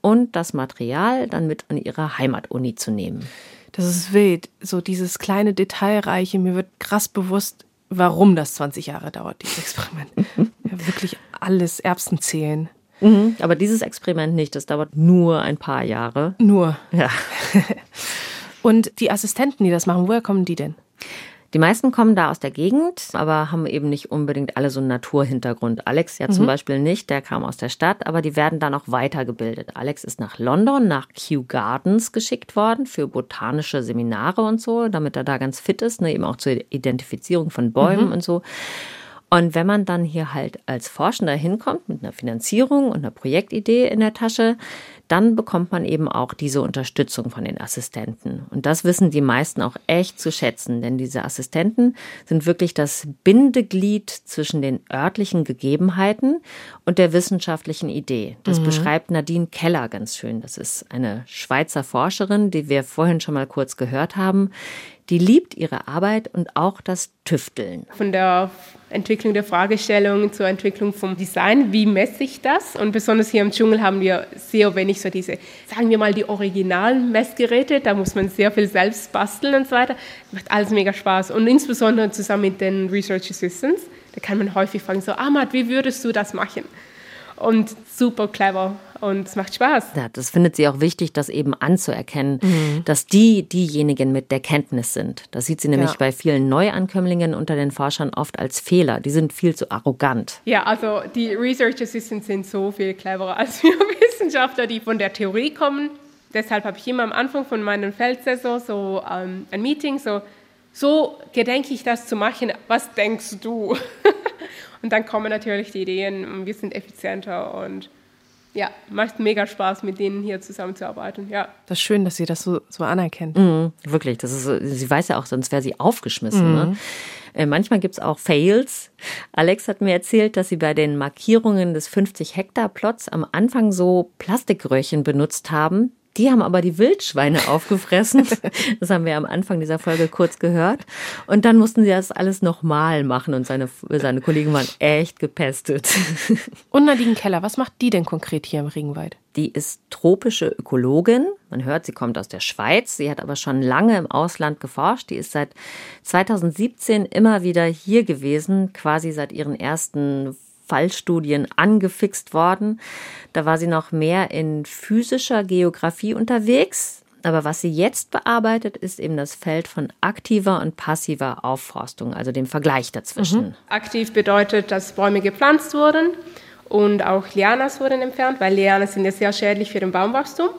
und das Material dann mit an ihre Heimatuni zu nehmen. Das ist wild, so dieses kleine Detailreiche. Mir wird krass bewusst, warum das 20 Jahre dauert, dieses Experiment. ja, wirklich alles Erbsen zählen. Mhm, aber dieses Experiment nicht, das dauert nur ein paar Jahre. Nur. Ja. Und die Assistenten, die das machen, woher kommen die denn? Die meisten kommen da aus der Gegend, aber haben eben nicht unbedingt alle so einen Naturhintergrund. Alex ja mhm. zum Beispiel nicht, der kam aus der Stadt, aber die werden dann auch weitergebildet. Alex ist nach London, nach Kew Gardens geschickt worden für botanische Seminare und so, damit er da ganz fit ist, ne, eben auch zur Identifizierung von Bäumen mhm. und so. Und wenn man dann hier halt als Forschender hinkommt mit einer Finanzierung und einer Projektidee in der Tasche, dann bekommt man eben auch diese Unterstützung von den Assistenten. Und das wissen die meisten auch echt zu schätzen, denn diese Assistenten sind wirklich das Bindeglied zwischen den örtlichen Gegebenheiten und der wissenschaftlichen Idee. Das mhm. beschreibt Nadine Keller ganz schön. Das ist eine Schweizer Forscherin, die wir vorhin schon mal kurz gehört haben. Die liebt ihre Arbeit und auch das Tüfteln. Von der Entwicklung der Fragestellung zur Entwicklung vom Design, wie messe ich das? Und besonders hier im Dschungel haben wir sehr wenig so diese, sagen wir mal, die originalen Messgeräte. Da muss man sehr viel selbst basteln und so weiter. Macht alles mega Spaß. Und insbesondere zusammen mit den Research Assistants, da kann man häufig fragen, so, Ahmad, wie würdest du das machen? Und super clever und es macht Spaß. Ja, das findet sie auch wichtig, das eben anzuerkennen, mhm. dass die diejenigen mit der Kenntnis sind. Das sieht sie nämlich ja. bei vielen Neuankömmlingen unter den Forschern oft als Fehler. Die sind viel zu arrogant. Ja, also die Research Assistants sind so viel cleverer als wir Wissenschaftler, die von der Theorie kommen. Deshalb habe ich immer am Anfang von meinem Feldsaison so ähm, ein Meeting, so, so gedenke ich das zu machen, was denkst du? Und dann kommen natürlich die Ideen, wir sind effizienter und ja, macht mega Spaß, mit denen hier zusammenzuarbeiten. Ja. Das ist schön, dass sie das so, so anerkennt. Mhm, wirklich, das ist, sie weiß ja auch, sonst wäre sie aufgeschmissen. Ne? Mhm. Ne? Äh, manchmal gibt es auch Fails. Alex hat mir erzählt, dass sie bei den Markierungen des 50 Hektar Plots am Anfang so Plastikröhrchen benutzt haben, die haben aber die Wildschweine aufgefressen. Das haben wir am Anfang dieser Folge kurz gehört. Und dann mussten sie das alles nochmal machen und seine, seine Kollegen waren echt gepestet. Und Nadine Keller, was macht die denn konkret hier im Regenwald? Die ist tropische Ökologin. Man hört, sie kommt aus der Schweiz. Sie hat aber schon lange im Ausland geforscht. Die ist seit 2017 immer wieder hier gewesen, quasi seit ihren ersten Fallstudien angefixt worden. Da war sie noch mehr in physischer Geografie unterwegs. Aber was sie jetzt bearbeitet, ist eben das Feld von aktiver und passiver Aufforstung, also dem Vergleich dazwischen. Mhm. Aktiv bedeutet, dass Bäume gepflanzt wurden und auch Lianas wurden entfernt, weil Lianas sind ja sehr schädlich für den Baumwachstum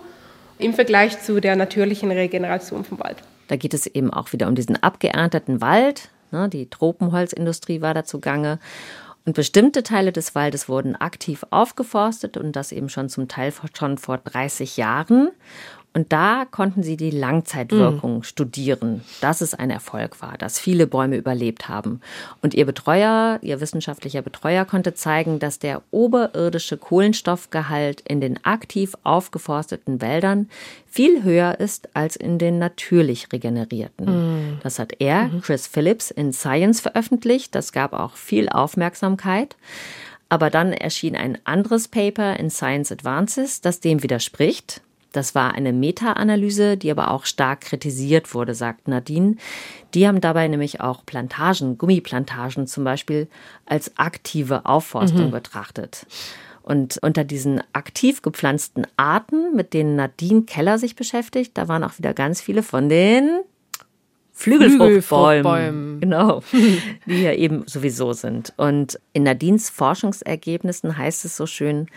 im Vergleich zu der natürlichen Regeneration vom Wald. Da geht es eben auch wieder um diesen abgeernteten Wald. Ne? Die Tropenholzindustrie war dazu gange. Und bestimmte Teile des Waldes wurden aktiv aufgeforstet und das eben schon zum Teil schon vor 30 Jahren. Und da konnten sie die Langzeitwirkung mhm. studieren, dass es ein Erfolg war, dass viele Bäume überlebt haben. Und ihr Betreuer, ihr wissenschaftlicher Betreuer konnte zeigen, dass der oberirdische Kohlenstoffgehalt in den aktiv aufgeforsteten Wäldern viel höher ist als in den natürlich regenerierten. Mhm. Das hat er, mhm. Chris Phillips, in Science veröffentlicht. Das gab auch viel Aufmerksamkeit. Aber dann erschien ein anderes Paper in Science Advances, das dem widerspricht. Das war eine Meta-Analyse, die aber auch stark kritisiert wurde, sagt Nadine. Die haben dabei nämlich auch Plantagen, Gummiplantagen zum Beispiel, als aktive Aufforstung mhm. betrachtet. Und unter diesen aktiv gepflanzten Arten, mit denen Nadine Keller sich beschäftigt, da waren auch wieder ganz viele von den Flügelfruchtbäumen. Flügelfruchtbäumen. Genau, die ja eben sowieso sind. Und in Nadines Forschungsergebnissen heißt es so schön,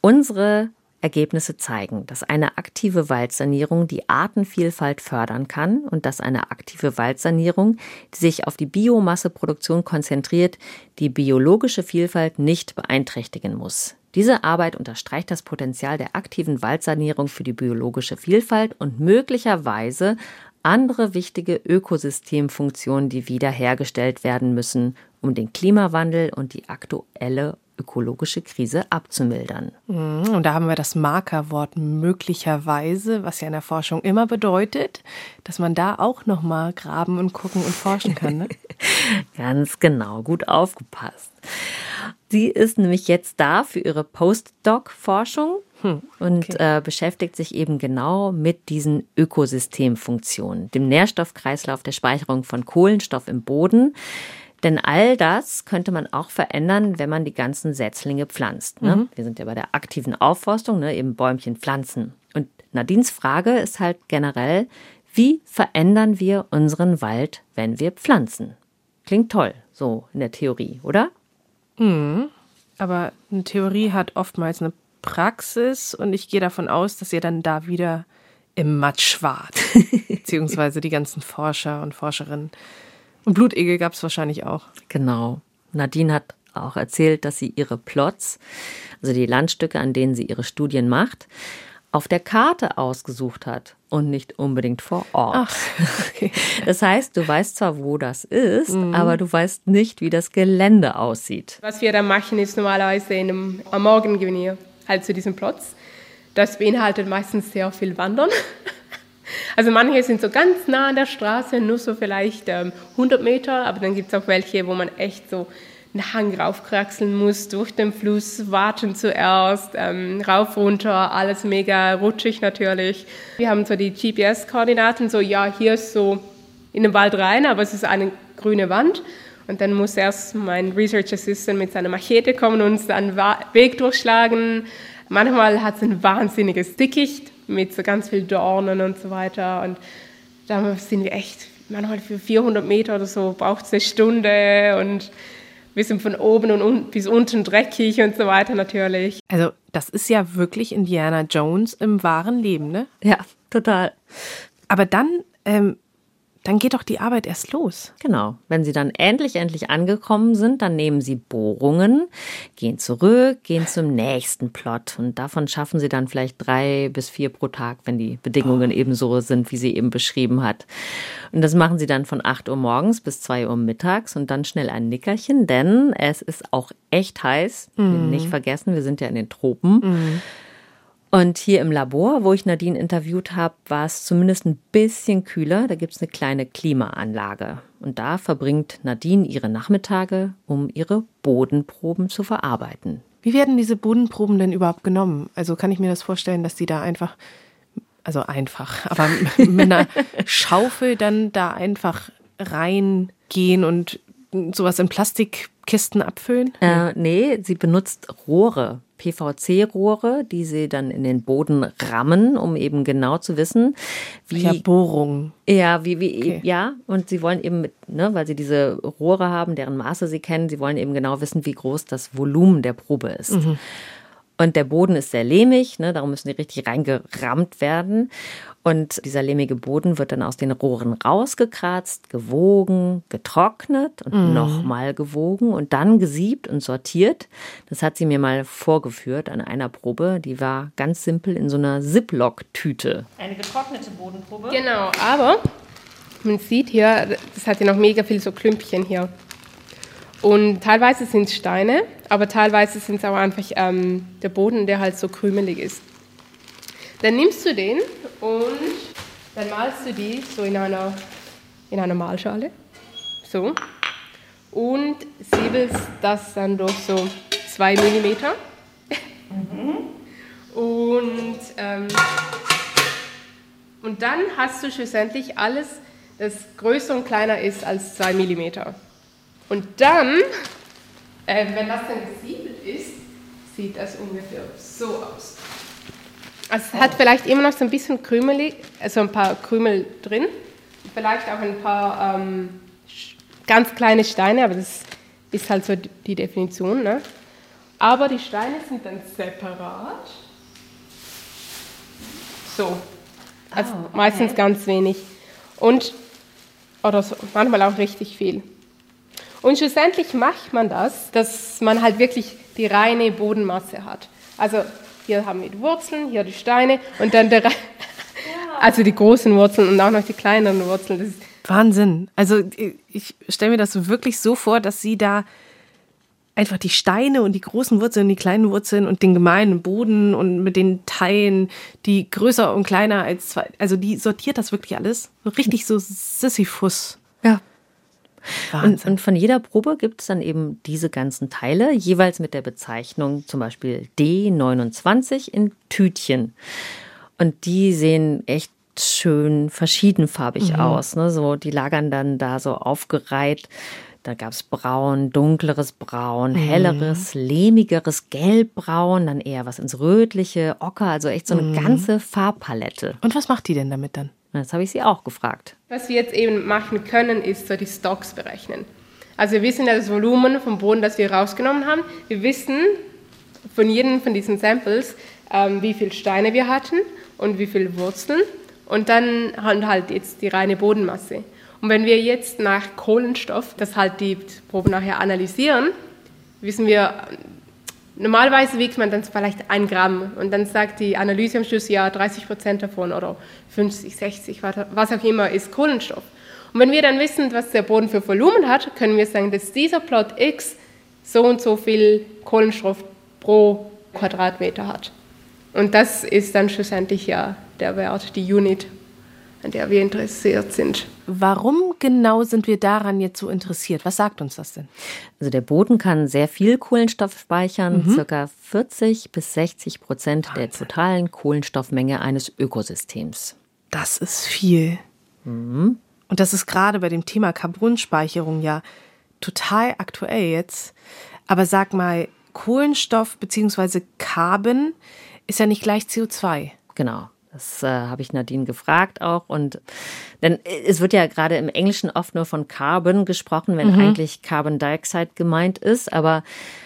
unsere Ergebnisse zeigen, dass eine aktive Waldsanierung die Artenvielfalt fördern kann und dass eine aktive Waldsanierung, die sich auf die Biomasseproduktion konzentriert, die biologische Vielfalt nicht beeinträchtigen muss. Diese Arbeit unterstreicht das Potenzial der aktiven Waldsanierung für die biologische Vielfalt und möglicherweise andere wichtige Ökosystemfunktionen, die wiederhergestellt werden müssen, um den Klimawandel und die aktuelle ökologische Krise abzumildern. Mhm, und da haben wir das Markerwort möglicherweise, was ja in der Forschung immer bedeutet, dass man da auch noch mal graben und gucken und forschen kann. Ne? Ganz genau, gut aufgepasst. Sie ist nämlich jetzt da für ihre Postdoc-Forschung hm, und okay. äh, beschäftigt sich eben genau mit diesen Ökosystemfunktionen, dem Nährstoffkreislauf der Speicherung von Kohlenstoff im Boden, denn all das könnte man auch verändern, wenn man die ganzen Setzlinge pflanzt. Ne? Mhm. Wir sind ja bei der aktiven Aufforstung, ne? eben Bäumchen pflanzen. Und Nadines Frage ist halt generell, wie verändern wir unseren Wald, wenn wir pflanzen? Klingt toll, so in der Theorie, oder? Mhm. Aber eine Theorie hat oftmals eine Praxis und ich gehe davon aus, dass ihr dann da wieder im Matsch wart. Beziehungsweise die ganzen Forscher und Forscherinnen. Und Blutegel gab es wahrscheinlich auch. Genau. Nadine hat auch erzählt, dass sie ihre Plots, also die Landstücke, an denen sie ihre Studien macht, auf der Karte ausgesucht hat und nicht unbedingt vor Ort. Ach, okay. Das heißt, du weißt zwar, wo das ist, mhm. aber du weißt nicht, wie das Gelände aussieht. Was wir da machen, ist normalerweise in einem, am Morgen gehen wir halt zu diesen Plots. Das beinhaltet meistens sehr viel Wandern. Also manche sind so ganz nah an der Straße, nur so vielleicht ähm, 100 Meter, aber dann gibt es auch welche, wo man echt so einen Hang raufkraxeln muss, durch den Fluss, warten zuerst, ähm, rauf, runter, alles mega rutschig natürlich. Wir haben so die GPS-Koordinaten, so ja, hier ist so in den Wald rein, aber es ist eine grüne Wand. Und dann muss erst mein Research Assistant mit seiner Machete kommen und uns einen Weg durchschlagen. Manchmal hat es ein wahnsinniges Dickicht mit so ganz viel Dornen und so weiter. Und da sind wir echt, manchmal für 400 Meter oder so braucht es eine Stunde und wir sind von oben und un bis unten dreckig und so weiter natürlich. Also das ist ja wirklich Indiana Jones im wahren Leben, ne? Ja, total. Aber dann ähm, dann geht doch die Arbeit erst los. Genau. Wenn Sie dann endlich, endlich angekommen sind, dann nehmen Sie Bohrungen, gehen zurück, gehen zum nächsten Plot. Und davon schaffen Sie dann vielleicht drei bis vier pro Tag, wenn die Bedingungen oh. eben so sind, wie sie eben beschrieben hat. Und das machen Sie dann von 8 Uhr morgens bis 2 Uhr mittags und dann schnell ein Nickerchen, denn es ist auch echt heiß. Mhm. Nicht vergessen, wir sind ja in den Tropen. Mhm. Und hier im Labor, wo ich Nadine interviewt habe, war es zumindest ein bisschen kühler. Da gibt es eine kleine Klimaanlage. Und da verbringt Nadine ihre Nachmittage, um ihre Bodenproben zu verarbeiten. Wie werden diese Bodenproben denn überhaupt genommen? Also kann ich mir das vorstellen, dass die da einfach, also einfach, aber mit einer Schaufel dann da einfach reingehen und sowas in Plastikkisten abfüllen? Äh, nee, sie benutzt Rohre. PVC-Rohre, die sie dann in den Boden rammen, um eben genau zu wissen, wie. Ja, Bohrungen. Ja, wie, wie, okay. ja. Und sie wollen eben, ne, weil sie diese Rohre haben, deren Maße sie kennen, sie wollen eben genau wissen, wie groß das Volumen der Probe ist. Mhm. Und der Boden ist sehr lehmig, ne, darum müssen die richtig reingerammt werden. Und dieser lehmige Boden wird dann aus den Rohren rausgekratzt, gewogen, getrocknet und mm. nochmal gewogen und dann gesiebt und sortiert. Das hat sie mir mal vorgeführt an einer Probe. Die war ganz simpel in so einer Ziploc-Tüte. Eine getrocknete Bodenprobe? Genau, aber man sieht hier, das hat ja noch mega viel so Klümpchen hier. Und teilweise sind es Steine, aber teilweise sind es auch einfach ähm, der Boden, der halt so krümelig ist. Dann nimmst du den und dann malst du die so in einer, in einer Malschale. So. Und siebelst das dann durch so zwei Millimeter. Mhm. Und, ähm, und dann hast du schlussendlich alles, das größer und kleiner ist als zwei Millimeter. Und dann, äh, wenn das dann gesiebelt ist, sieht das ungefähr so aus. Also es hat vielleicht immer noch so ein bisschen Krümel, also ein paar Krümel drin, vielleicht auch ein paar ähm, ganz kleine Steine, aber das ist halt so die Definition. Ne? Aber die Steine sind dann separat. So. Also oh, okay. meistens ganz wenig. Und, oder so, manchmal auch richtig viel. Und schlussendlich macht man das, dass man halt wirklich die reine Bodenmasse hat. Also hier haben wir die Wurzeln, hier die Steine und dann der, also die großen Wurzeln und auch noch die kleineren Wurzeln. Wahnsinn. Also ich stelle mir das wirklich so vor, dass sie da einfach die Steine und die großen Wurzeln, die kleinen Wurzeln und den gemeinen Boden und mit den Teilen, die größer und kleiner als zwei, also die sortiert das wirklich alles. Richtig so Sisyphus. Ja. Und, und, von jeder Probe gibt es dann eben diese ganzen Teile, jeweils mit der Bezeichnung zum Beispiel D29 in Tütchen. Und die sehen echt schön verschiedenfarbig mhm. aus. Ne? So, die lagern dann da so aufgereiht. Da gab es braun, dunkleres Braun, mhm. helleres, lehmigeres Gelbbraun, dann eher was ins Rötliche, Ocker, also echt so eine mhm. ganze Farbpalette. Und was macht die denn damit dann? Das habe ich sie auch gefragt. Was wir jetzt eben machen können, ist so die Stocks berechnen. Also wir wissen ja das Volumen vom Boden, das wir rausgenommen haben. Wir wissen von jedem von diesen Samples, ähm, wie viele Steine wir hatten und wie viele Wurzeln. Und dann halt jetzt die reine Bodenmasse. Und wenn wir jetzt nach Kohlenstoff, das halt die Proben nachher analysieren, wissen wir Normalerweise wiegt man dann vielleicht ein Gramm und dann sagt die Analyse am Schluss, ja, 30 Prozent davon oder 50, 60, was auch immer ist Kohlenstoff. Und wenn wir dann wissen, was der Boden für Volumen hat, können wir sagen, dass dieser Plot X so und so viel Kohlenstoff pro Quadratmeter hat. Und das ist dann schlussendlich ja der Wert, die Unit, an der wir interessiert sind. Warum genau sind wir daran jetzt so interessiert? Was sagt uns das denn? Also der Boden kann sehr viel Kohlenstoff speichern, mhm. circa 40 bis 60 Prozent der totalen Kohlenstoffmenge eines Ökosystems. Das ist viel. Mhm. Und das ist gerade bei dem Thema Carbonspeicherung ja total aktuell jetzt. Aber sag mal, Kohlenstoff bzw. Carbon ist ja nicht gleich CO2. Genau. Das äh, habe ich Nadine gefragt auch. Und denn es wird ja gerade im Englischen oft nur von Carbon gesprochen, wenn mhm. eigentlich Carbon Dioxide gemeint ist, aber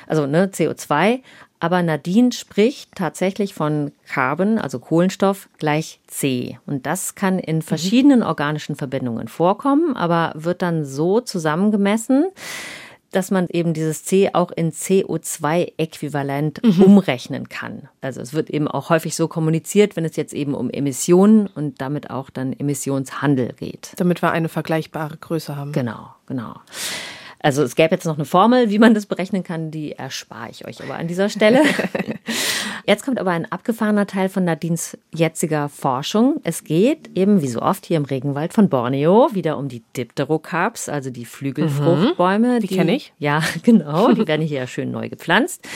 also ne, CO2. Aber Nadine spricht tatsächlich von Carbon, also Kohlenstoff, gleich C. Und das kann in verschiedenen organischen Verbindungen vorkommen, aber wird dann so zusammengemessen, dass man eben dieses C auch in CO2-Äquivalent mhm. umrechnen kann. Also es wird eben auch häufig so kommuniziert, wenn es jetzt eben um Emissionen und damit auch dann Emissionshandel geht. Damit wir eine vergleichbare Größe haben. Genau, genau. Also es gäbe jetzt noch eine Formel, wie man das berechnen kann, die erspare ich euch aber an dieser Stelle. Jetzt kommt aber ein abgefahrener Teil von Nadines jetziger Forschung. Es geht eben, wie so oft hier im Regenwald von Borneo, wieder um die Dipterocarps, also die Flügelfruchtbäume. Mhm, die, die kenne ich. Ja, genau. Die werden hier schön neu gepflanzt.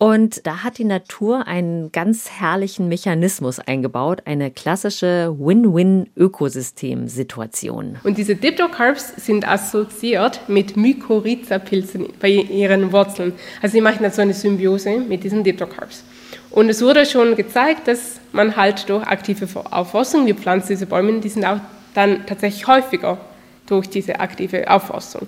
Und da hat die Natur einen ganz herrlichen Mechanismus eingebaut, eine klassische Win-Win-Ökosystem-Situation. Und diese Diptocarps sind assoziiert mit Mykorrhiza-Pilzen bei ihren Wurzeln. Also sie machen da so eine Symbiose mit diesen Diptocarps. Und es wurde schon gezeigt, dass man halt durch aktive Aufforstung, wir pflanzen diese Bäume, die sind auch dann tatsächlich häufiger durch diese aktive Aufforstung.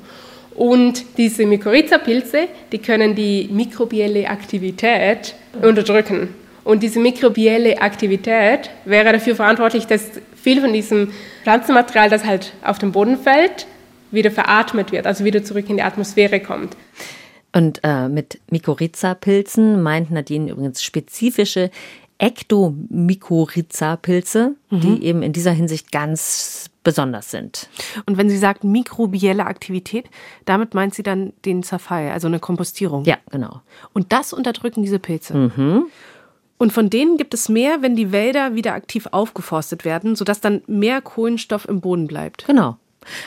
Und diese Mykorrhiza-Pilze, die können die mikrobielle Aktivität unterdrücken. Und diese mikrobielle Aktivität wäre dafür verantwortlich, dass viel von diesem Pflanzenmaterial, das halt auf den Boden fällt, wieder veratmet wird, also wieder zurück in die Atmosphäre kommt. Und äh, mit Mykorrhiza-Pilzen meint Nadine übrigens spezifische Ektomykorrhiza-Pilze, mhm. die eben in dieser Hinsicht ganz besonders sind. Und wenn sie sagt mikrobielle Aktivität, damit meint sie dann den Zerfall, also eine Kompostierung. Ja, genau. Und das unterdrücken diese Pilze. Mhm. Und von denen gibt es mehr, wenn die Wälder wieder aktiv aufgeforstet werden, sodass dann mehr Kohlenstoff im Boden bleibt. Genau.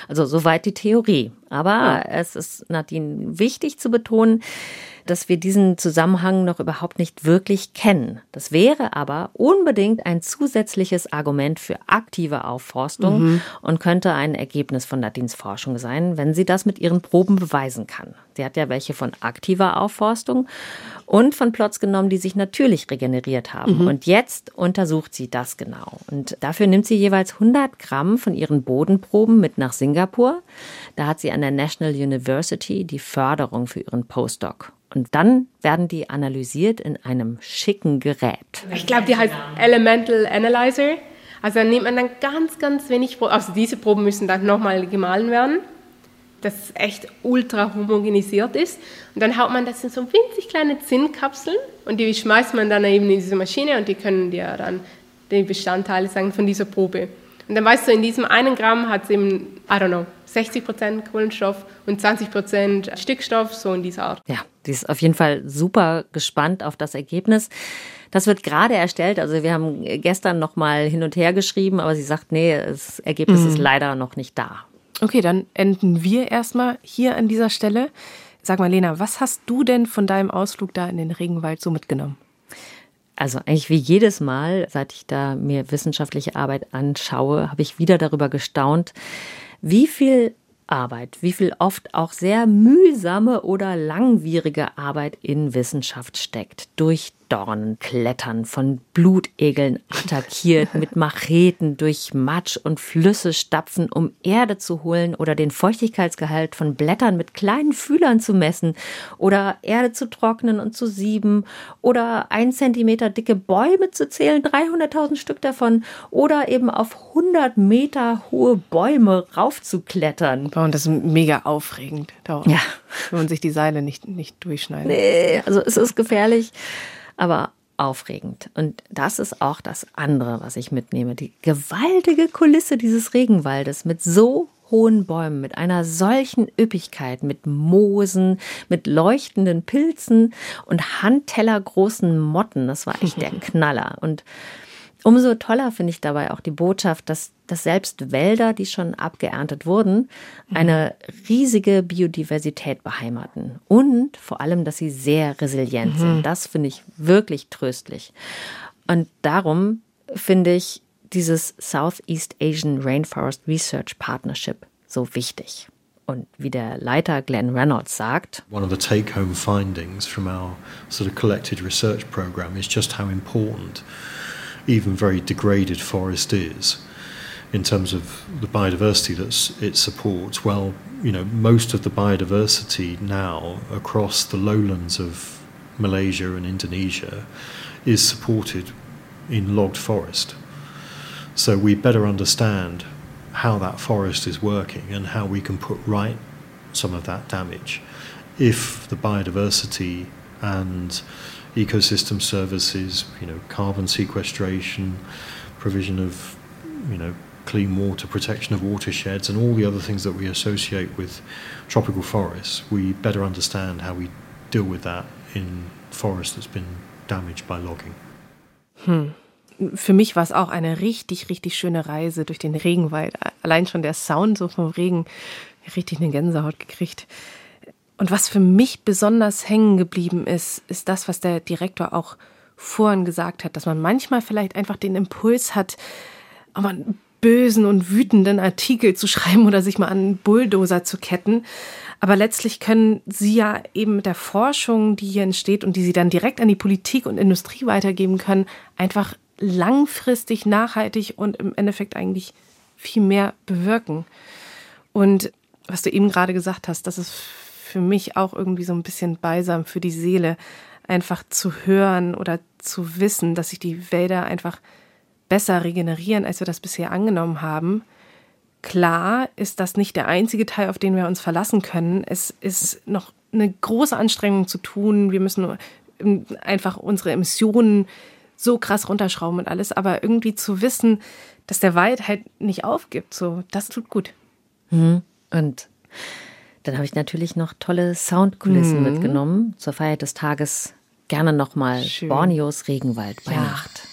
Also soweit die Theorie. Aber ja. es ist Nadine wichtig zu betonen, dass wir diesen Zusammenhang noch überhaupt nicht wirklich kennen. Das wäre aber unbedingt ein zusätzliches Argument für aktive Aufforstung mhm. und könnte ein Ergebnis von Nadines Forschung sein, wenn sie das mit ihren Proben beweisen kann. Sie hat ja welche von aktiver Aufforstung und von Plots genommen, die sich natürlich regeneriert haben. Mhm. Und jetzt untersucht sie das genau. Und dafür nimmt sie jeweils 100 Gramm von ihren Bodenproben mit nach Singapur. Da hat sie an der National University die Förderung für ihren Postdoc. Und dann werden die analysiert in einem schicken Gerät. Ich glaube, die heißt Elemental Analyzer. Also dann nimmt man dann ganz, ganz wenig Proben. Also diese Proben müssen dann nochmal gemahlen werden, dass es echt ultra homogenisiert ist. Und dann haut man das in so winzig kleine Zinnkapseln und die schmeißt man dann eben in diese Maschine und die können dir dann die Bestandteile sagen von dieser Probe. Und dann weißt du, in diesem einen Gramm hat es eben, I don't know, 60 Prozent Kohlenstoff und 20 Prozent Stickstoff, so in dieser Art. Ja, die ist auf jeden Fall super gespannt auf das Ergebnis. Das wird gerade erstellt. Also wir haben gestern noch mal hin und her geschrieben, aber sie sagt, nee, das Ergebnis mhm. ist leider noch nicht da. Okay, dann enden wir erstmal hier an dieser Stelle. Sag mal, Lena, was hast du denn von deinem Ausflug da in den Regenwald so mitgenommen? Also eigentlich wie jedes Mal, seit ich da mir wissenschaftliche Arbeit anschaue, habe ich wieder darüber gestaunt, wie viel Arbeit, wie viel oft auch sehr mühsame oder langwierige Arbeit in Wissenschaft steckt. Durch Dornen klettern, von Blutegeln attackiert, mit Macheten durch Matsch und Flüsse stapfen, um Erde zu holen oder den Feuchtigkeitsgehalt von Blättern mit kleinen Fühlern zu messen oder Erde zu trocknen und zu sieben oder ein Zentimeter dicke Bäume zu zählen, 300.000 Stück davon oder eben auf 100 Meter hohe Bäume raufzuklettern. Und das ist mega aufregend, ja. wenn man sich die Seile nicht, nicht durchschneidet. Nee, also es ist gefährlich aber aufregend. Und das ist auch das andere, was ich mitnehme. Die gewaltige Kulisse dieses Regenwaldes mit so hohen Bäumen, mit einer solchen Üppigkeit, mit Moosen, mit leuchtenden Pilzen und handtellergroßen Motten. Das war echt der Knaller. Und Umso toller finde ich dabei auch die Botschaft, dass, dass selbst Wälder, die schon abgeerntet wurden, eine riesige Biodiversität beheimaten. Und vor allem, dass sie sehr resilient mhm. sind. Das finde ich wirklich tröstlich. Und darum finde ich dieses Southeast Asian Rainforest Research Partnership so wichtig. Und wie der Leiter Glenn Reynolds sagt, One of the take-home findings from our sort of collected research program is just how important even very degraded forest is in terms of the biodiversity that it supports. Well, you know, most of the biodiversity now across the lowlands of Malaysia and Indonesia is supported in logged forest. So we better understand how that forest is working and how we can put right some of that damage. If the biodiversity and ecosystem services, you know, carbon sequestration, provision of, you know, clean water, protection of watersheds, and all the other things that we associate with tropical forests, we better understand how we deal with that in forest that's been damaged by logging. Hm. Für mich war es auch eine richtig, richtig schöne Reise durch den Regenwald. Allein schon der Sound so vom Regen, richtig eine Gänsehaut gekriegt. Und was für mich besonders hängen geblieben ist, ist das, was der Direktor auch vorhin gesagt hat, dass man manchmal vielleicht einfach den Impuls hat, mal einen bösen und wütenden Artikel zu schreiben oder sich mal an einen Bulldozer zu ketten. Aber letztlich können Sie ja eben mit der Forschung, die hier entsteht und die Sie dann direkt an die Politik und Industrie weitergeben können, einfach langfristig, nachhaltig und im Endeffekt eigentlich viel mehr bewirken. Und was du eben gerade gesagt hast, das ist für mich auch irgendwie so ein bisschen beisam für die Seele, einfach zu hören oder zu wissen, dass sich die Wälder einfach besser regenerieren, als wir das bisher angenommen haben. Klar ist das nicht der einzige Teil, auf den wir uns verlassen können. Es ist noch eine große Anstrengung zu tun. Wir müssen einfach unsere Emissionen so krass runterschrauben und alles, aber irgendwie zu wissen, dass der Wald halt nicht aufgibt, so, das tut gut. Mhm. Und dann habe ich natürlich noch tolle Soundkulissen mhm. mitgenommen. Zur Feier des Tages gerne nochmal Borneos Regenwald bei ja. Nacht.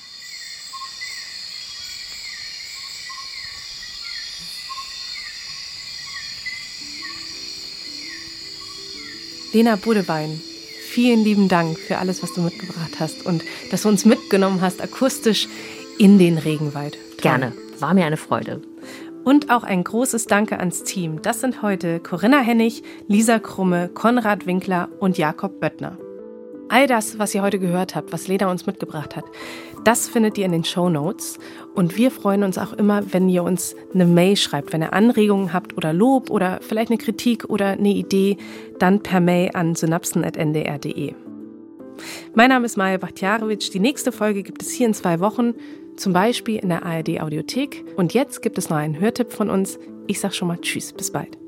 Lena Budewein, vielen lieben Dank für alles, was du mitgebracht hast und dass du uns mitgenommen hast, akustisch in den Regenwald. Toll. Gerne, war mir eine Freude. Und auch ein großes Danke ans Team. Das sind heute Corinna Hennig, Lisa Krumme, Konrad Winkler und Jakob Böttner. All das, was ihr heute gehört habt, was Leda uns mitgebracht hat, das findet ihr in den Show Notes. Und wir freuen uns auch immer, wenn ihr uns eine Mail schreibt. Wenn ihr Anregungen habt oder Lob oder vielleicht eine Kritik oder eine Idee, dann per Mail an synapsen.ndr.de. Mein Name ist Maja Bachtjarewitsch. Die nächste Folge gibt es hier in zwei Wochen zum Beispiel in der ARD Audiothek. Und jetzt gibt es noch einen Hörtipp von uns. Ich sag schon mal Tschüss, bis bald.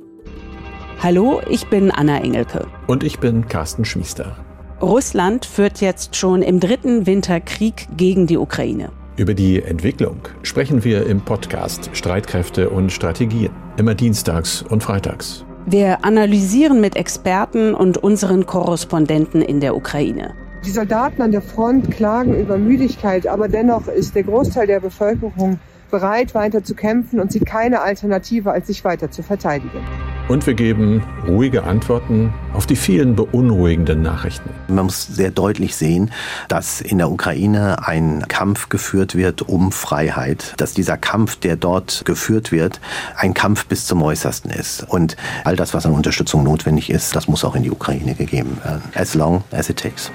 Hallo, ich bin Anna Engelke. Und ich bin Carsten Schmiester. Russland führt jetzt schon im dritten Winter Krieg gegen die Ukraine. Über die Entwicklung sprechen wir im Podcast Streitkräfte und Strategien, immer dienstags und freitags. Wir analysieren mit Experten und unseren Korrespondenten in der Ukraine. Die Soldaten an der Front klagen über Müdigkeit, aber dennoch ist der Großteil der Bevölkerung bereit, weiter zu kämpfen und sieht keine Alternative, als sich weiter zu verteidigen. Und wir geben ruhige Antworten auf die vielen beunruhigenden Nachrichten. Man muss sehr deutlich sehen, dass in der Ukraine ein Kampf geführt wird um Freiheit, dass dieser Kampf, der dort geführt wird, ein Kampf bis zum Äußersten ist. Und all das, was an Unterstützung notwendig ist, das muss auch in die Ukraine gegeben werden. As long as it takes.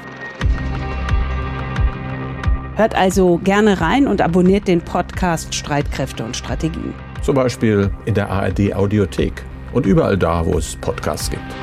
Hört also gerne rein und abonniert den Podcast Streitkräfte und Strategien. Zum Beispiel in der ARD Audiothek und überall da, wo es Podcasts gibt.